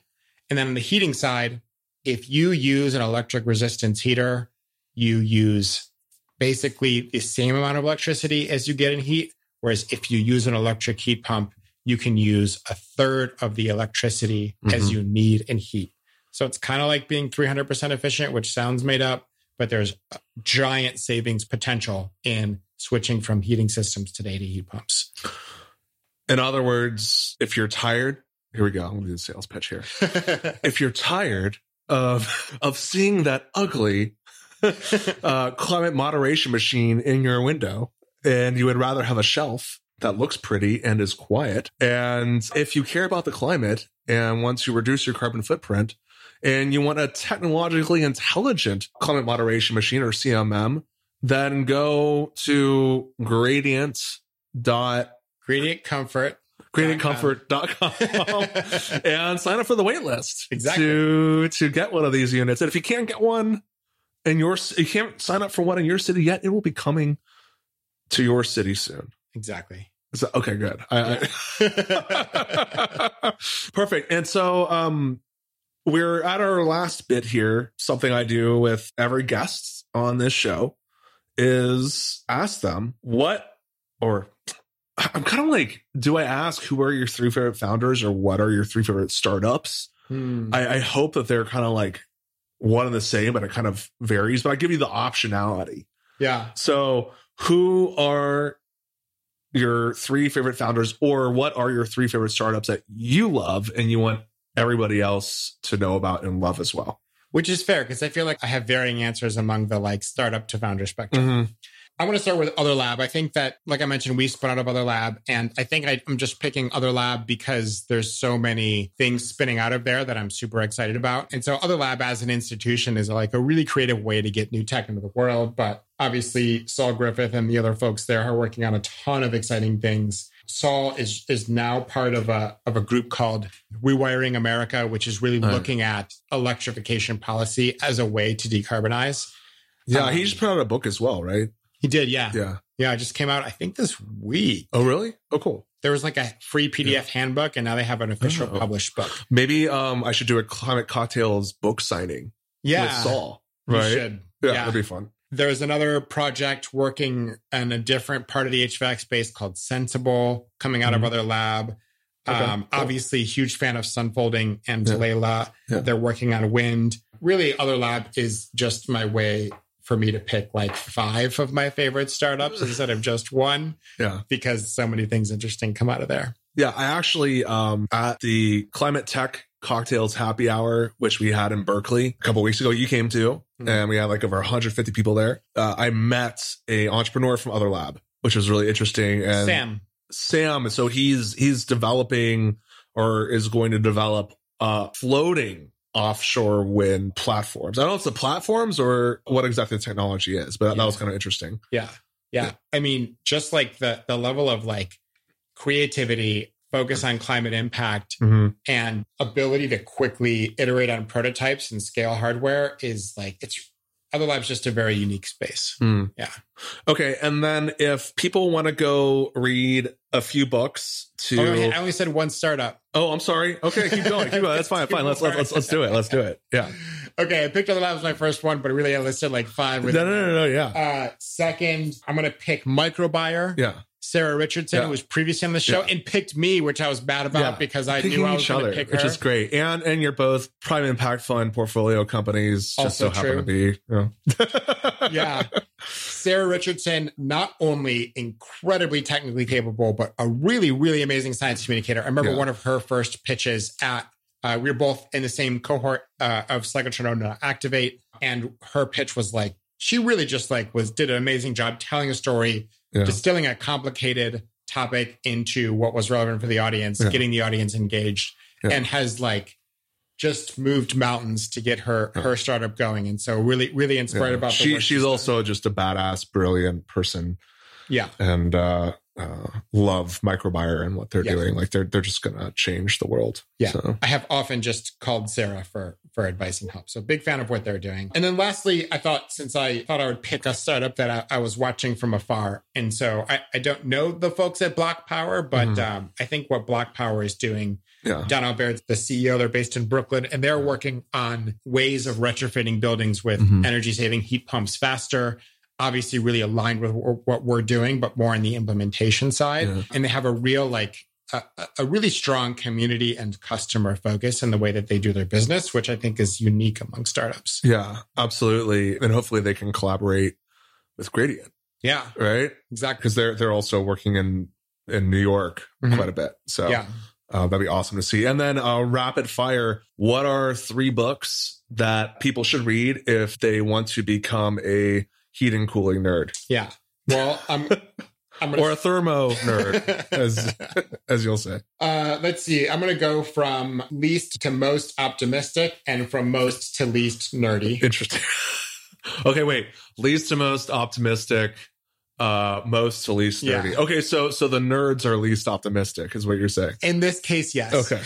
And then on the heating side, if you use an electric resistance heater, you use basically the same amount of electricity as you get in heat. Whereas if you use an electric heat pump, you can use a third of the electricity as Mhm. you need in heat. So it's kind of like being 300% efficient, which sounds made up, but there's giant savings potential in switching from heating systems today to heat pumps. In other words, if you're tired, here we go. I'm going to do the sales pitch here. <laughs> if you're tired of of seeing that ugly uh, climate moderation machine in your window, and you would rather have a shelf that looks pretty and is quiet, and if you care about the climate and once you reduce your carbon footprint, and you want a technologically intelligent climate moderation machine or CMM, then go to gradient dot Gradient comfort. gradientcomfort.com <laughs> and sign up for the wait list Exactly. to to get one of these units. And if you can't get one in your you can't sign up for one in your city yet, it will be coming to your city soon. Exactly. So, okay, good. I, I- <laughs> Perfect. And so um we're at our last bit here. Something I do with every guest on this show is ask them what or <tsk> I'm kind of like, do I ask who are your three favorite founders or what are your three favorite startups? Hmm. I, I hope that they're kind of like one and the same, but it kind of varies. But I give you the optionality. yeah. So, who are your three favorite founders, or what are your three favorite startups that you love and you want everybody else to know about and love as well? Which is fair because I feel like I have varying answers among the like startup to founder spectrum. Mm-hmm. I want to start with Other Lab. I think that, like I mentioned, we spun out of Other Lab, and I think I, I'm just picking Other Lab because there's so many things spinning out of there that I'm super excited about. And so, Other Lab as an institution is like a really creative way to get new tech into the world. But obviously, Saul Griffith and the other folks there are working on a ton of exciting things. Saul is is now part of a of a group called Rewiring America, which is really Right. looking at electrification policy as a way to decarbonize. Yeah, Um, he just put out a book as well, right? He did, yeah. Yeah. Yeah, it just came out, I think, this week. Oh, really? Oh, cool. There was like a free PDF handbook, and now they have an official Oh. published book. Maybe um I should do a Climate Cocktails book signing Yeah. with Saul. you Right? should. Yeah, Yeah. that'd be fun. There's another project working in a different part of the HVAC space called Sensible coming out Mhm. of other lab. Okay, um. Obviously, huge fan of Sunfolding and Yeah. Leila. Yeah. They're working on wind. Really, other lab is just my way for me to pick like five of my favorite startups instead of just one <laughs> Yeah. because so many things interesting come out of there. Yeah. I actually, um, at the Climate Tech Cocktails Happy Hour, which we had in Berkeley a couple weeks ago, you came to, Mhm. and we had like over 150 people there. Uh, I met a entrepreneur from Other Lab, which was really interesting. And Sam. Sam, so he's he's developing or is going to develop uh floating offshore wind platforms. I don't know if it's the platforms or what exactly the technology is, but that, was kind of interesting. Yeah. Yeah. I mean, just like the the level of like creativity, focus on climate impact Mm-hmm. and ability to quickly iterate on prototypes and scale hardware is like it's other labs just a very unique space. Yeah. Okay, and then if people want to go read a few books to Oh, I only said one startup. Oh, I'm sorry. Okay, keep going. Keep <laughs> going. That's fine. Fine. Let's let's let's, let's do it. Let's do it. Yeah. Okay, I picked other labs my first one, but really I listed like five. No, with no, no, no. Yeah. Uh, second, I'm gonna pick MicroByre. Yeah. Sarah Richardson, Yeah. who was previously on the show, Yeah. and picked me, which I was bad about Yeah. because I Picking knew I was going to other, pick which is great. And and you're both prime impact fund portfolio companies. Just Also so happen true. to be. You know. <laughs> yeah. Sarah Richardson, not only incredibly technically capable, but a really, really amazing science communicator. I remember Yeah. one of her first pitches at, uh, we were both in the same cohort uh, of Cyclotron Activate, and her pitch was like, she really just like was did an amazing job telling a story, Yeah. distilling a complicated topic into what was relevant for the audience, Yeah. getting the audience engaged, Yeah. and has like just moved mountains to get her her startup going. And so really, really inspired about the she. work She's done. also just a badass, brilliant person, yeah. and uh, uh, love MicroByre and what they're Yeah. doing. Like they're they're just gonna change the world. Yeah. So, I have often just called Sarah for for advice and help. So big fan of what they're doing. And then lastly, I thought since I thought I would pick a startup that I, I was watching from afar, and so I, I don't know the folks at BlocPower, but Mhm. um, I think what BlocPower is doing. yeah. Donnel Baird's the CEO. They're based in Brooklyn, and they're working on ways of retrofitting buildings with Mhm. energy saving heat pumps faster. Obviously, really aligned with wh- what we're doing, but more on the implementation side. Yeah. And they have a real like a, a really strong community and customer focus in the way that they do their business, which I think is unique among startups. Yeah, absolutely. And hopefully they can collaborate with Gradient, Yeah, right? exactly. Because they're they're also working in in New York Mhm. quite a bit. So Yeah. uh, that'd be awesome to see. And then uh, rapid fire. What are three books that people should read if they want to become a heat and cooling nerd Yeah. Well, I'm, <laughs> I'm gonna, or a thermo nerd, <laughs> as as you'll say? uh, let's see. I'm going to go from least to most optimistic and from most to least nerdy. Interesting. <laughs> okay, wait. Least to most optimistic, uh, most to least Yeah. nerdy. Okay, so so the nerds are least optimistic, is what you're saying. In this case, yes. Okay.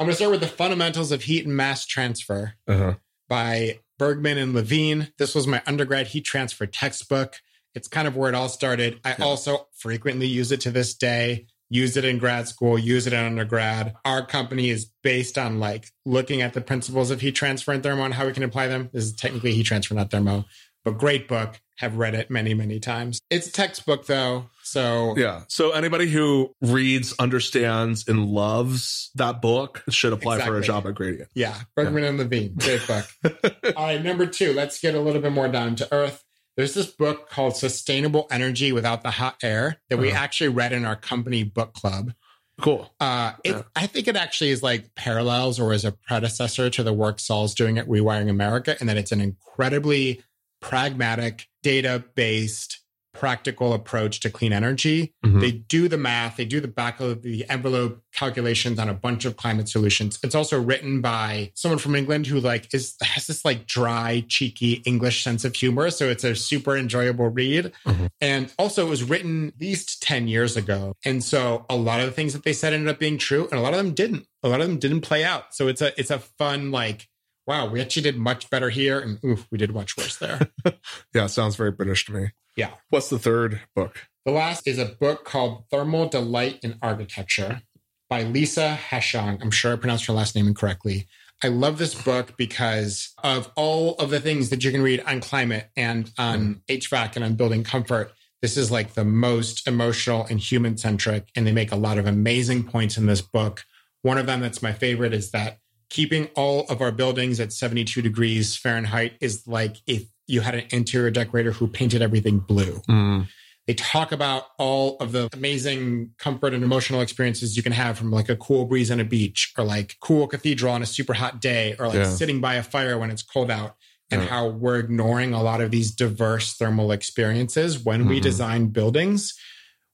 I'm going to start with the fundamentals of heat and mass transfer. uh-huh. by Bergman and Lavine. This was my undergrad heat transfer textbook. It's kind of where it all started. I Yeah. also frequently use it to this day. Use it in grad school, use it in undergrad. Our company is based on like looking at the principles of heat transfer and thermo and how we can apply them. This is technically heat transfer, not thermo, but great book. Have read it many, many times. It's a textbook though. So Yeah. So anybody who reads, understands, and loves that book should apply for a job at Gradient. Yeah, Bergman and Lavine, great book. <laughs> All right, number two, let's get a little bit more down to earth. There's this book called Sustainable Energy Without the Hot Air that we Uh-huh. actually read in our company book club. Cool. Uh, it, Yeah. I think it actually is like parallels or is a predecessor to the work Saul's doing at Rewiring America, and that it's an incredibly pragmatic, data based, practical approach to clean energy. Mhm. They do the math, they do the back of the envelope calculations on a bunch of climate solutions. It's also written by someone from England who like is has this like dry, cheeky English sense of humor. So it's a super enjoyable read. Mhm. And also it was written at least 10 years ago. And so a lot of the things that they said ended up being true and a lot of them didn't. A lot of them didn't play out. So it's a it's a fun like wow, we actually did much better here and oof, we did much worse there. <laughs> Yeah, sounds very British to me. Yeah. What's the third book? The last is a book called Thermal Delight in Architecture by Lisa Heschong. I'm sure I pronounced her last name incorrectly. I love this book because of all of the things that you can read on climate and on hmm. HVAC and on building comfort. This is like the most emotional and human centric, and they make a lot of amazing points in this book. One of them that's my favorite is that keeping all of our buildings at 72 degrees Fahrenheit is like if you had an interior decorator who painted everything blue. Mm. They talk about all of the amazing comfort and emotional experiences you can have from like a cool breeze on a beach or like cool cathedral on a super hot day or like Yeah. sitting by a fire when it's cold out and Yeah. how we're ignoring a lot of these diverse thermal experiences when we Mhm. design buildings,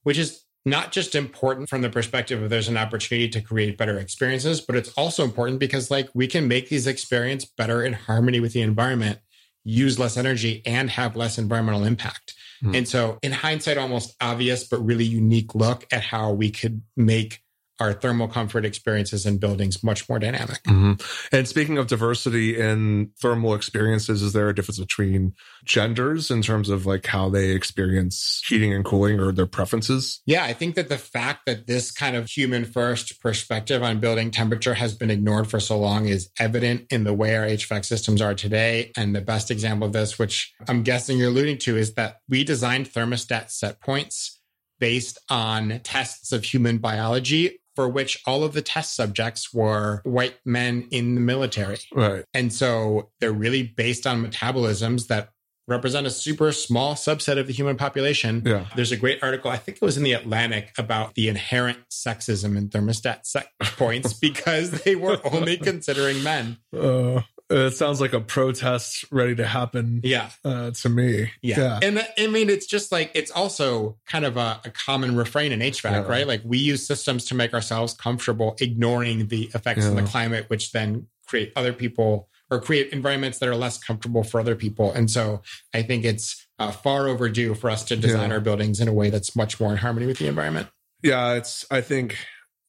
which is not just important from the perspective of there's an opportunity to create better experiences, but it's also important because like we can make these experiences better in harmony with the environment, use less energy and have less environmental impact. Hmm. And so in hindsight, almost obvious, but really unique look at how we could make our thermal comfort experiences in buildings much more dynamic. Mhm. And speaking of diversity in thermal experiences, is there a difference between genders in terms of like how they experience heating and cooling or their preferences? Yeah, I think that the fact that this kind of human first perspective on building temperature has been ignored for so long is evident in the way our HVAC systems are today. And the best example of this, which I'm guessing you're alluding to, is that we designed thermostat set points based on tests of human biology for which all of the test subjects were white men in the military. Right. And so they're really based on metabolisms that represent a super small subset of the human population. Yeah. There's a great article, I think it was in the Atlantic, about the inherent sexism in thermostat set points <laughs> because they were only considering men. Uh, it sounds like a protest ready to happen Yeah. uh, to me. Yeah. And that, I mean, it's just like, it's also kind of a, a common refrain in HVAC, Yeah. right? Like we use systems to make ourselves comfortable, ignoring the effects of the climate, which then create other people or create environments that are less comfortable for other people. And so I think it's uh, far overdue for us to design Yeah. our buildings in a way that's much more in harmony with the environment. Yeah, it's I think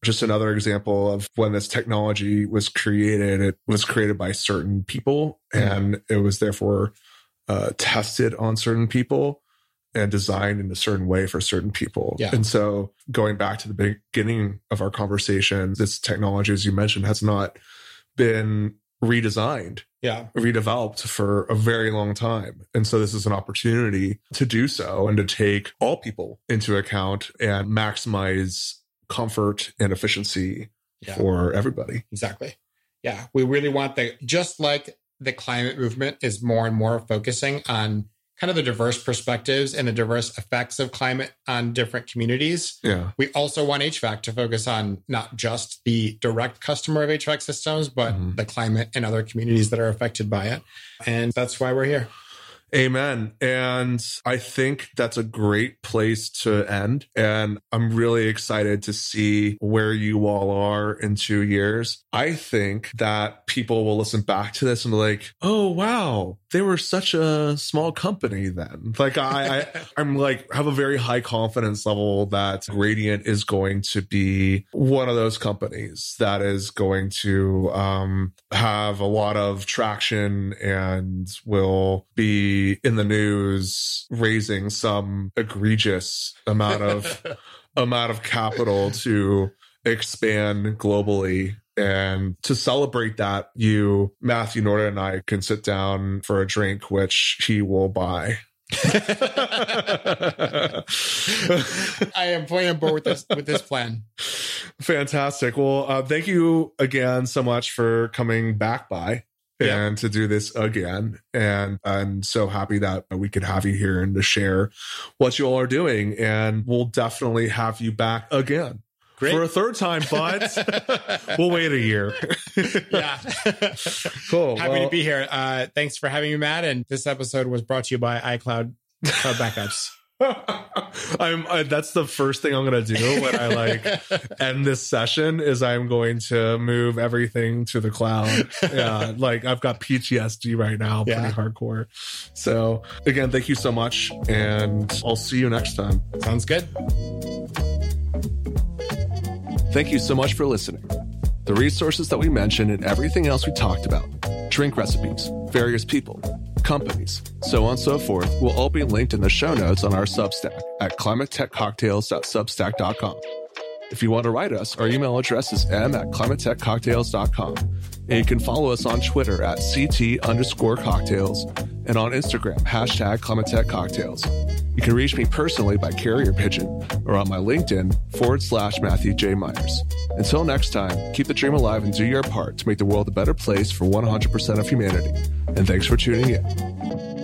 just another example of when this technology was created, it was created by certain people and it was therefore uh, tested on certain people and designed in a certain way for certain people. Yeah. And so going back to the beginning of our conversation, this technology, as you mentioned, has not been redesigned Yeah. redeveloped for a very long time. And so this is an opportunity to do so and to take all people into account and maximize comfort and efficiency Yeah. for everybody. Exactly. Yeah. We really want the, just like the climate movement is more and more focusing on kind of the diverse perspectives and the diverse effects of climate on different communities. Yeah. We also want HVAC to focus on not just the direct customer of HVAC systems, but Mhm. the climate and other communities that are affected by it. And that's why we're here. Amen. And I think that's a great place to end. And I'm really excited to see where you all are in two years. I think that people will listen back to this and be like, oh, wow, they were such a small company then. Like, I, I <laughs> I'm like, have a very high confidence level that Gradient is going to be one of those companies that is going to um, have a lot of traction and will be in the news raising some egregious amount of <laughs> amount of capital to expand globally and to celebrate that you Matthew Nordan and i can sit down for a drink which he will buy <laughs> I am fully on board with this with this plan. Fantastic. Well, uh, thank you again so much for coming back by Yeah. and to do this again. And I'm so happy that we could have you here and to share what you all are doing. And we'll definitely have you back again Great. for a third time, but <laughs> we'll wait a year. yeah. <laughs> cool. Happy Well, to be here. Uh, thanks for having me, Matt. And this episode was brought to you by iCloud Cloud Backups. <laughs> I'm I, that's the first thing I'm gonna do when I like <laughs> end this session is I'm going to move everything to the cloud. <laughs> Yeah, like I've got PTSD right now, pretty Yeah. hardcore. So again, thank you so much, and I'll see you next time. Sounds good. Thank you so much for listening. The resources that we mentioned and everything else we talked about, drink recipes, various people, companies, so on and so forth, will all be linked in the show notes on our Substack at climatetechcocktails.substack.com. If you want to write us, our email address is m at climatetechcocktails.com. And you can follow us on Twitter at CT underscore cocktails and on Instagram, hashtag ClimateTech Cocktails. You can reach me personally by carrier pigeon or on my LinkedIn forward slash Matthew J. Myers. Until next time, keep the dream alive and do your part to make the world a better place for 100% of humanity. And thanks for tuning in.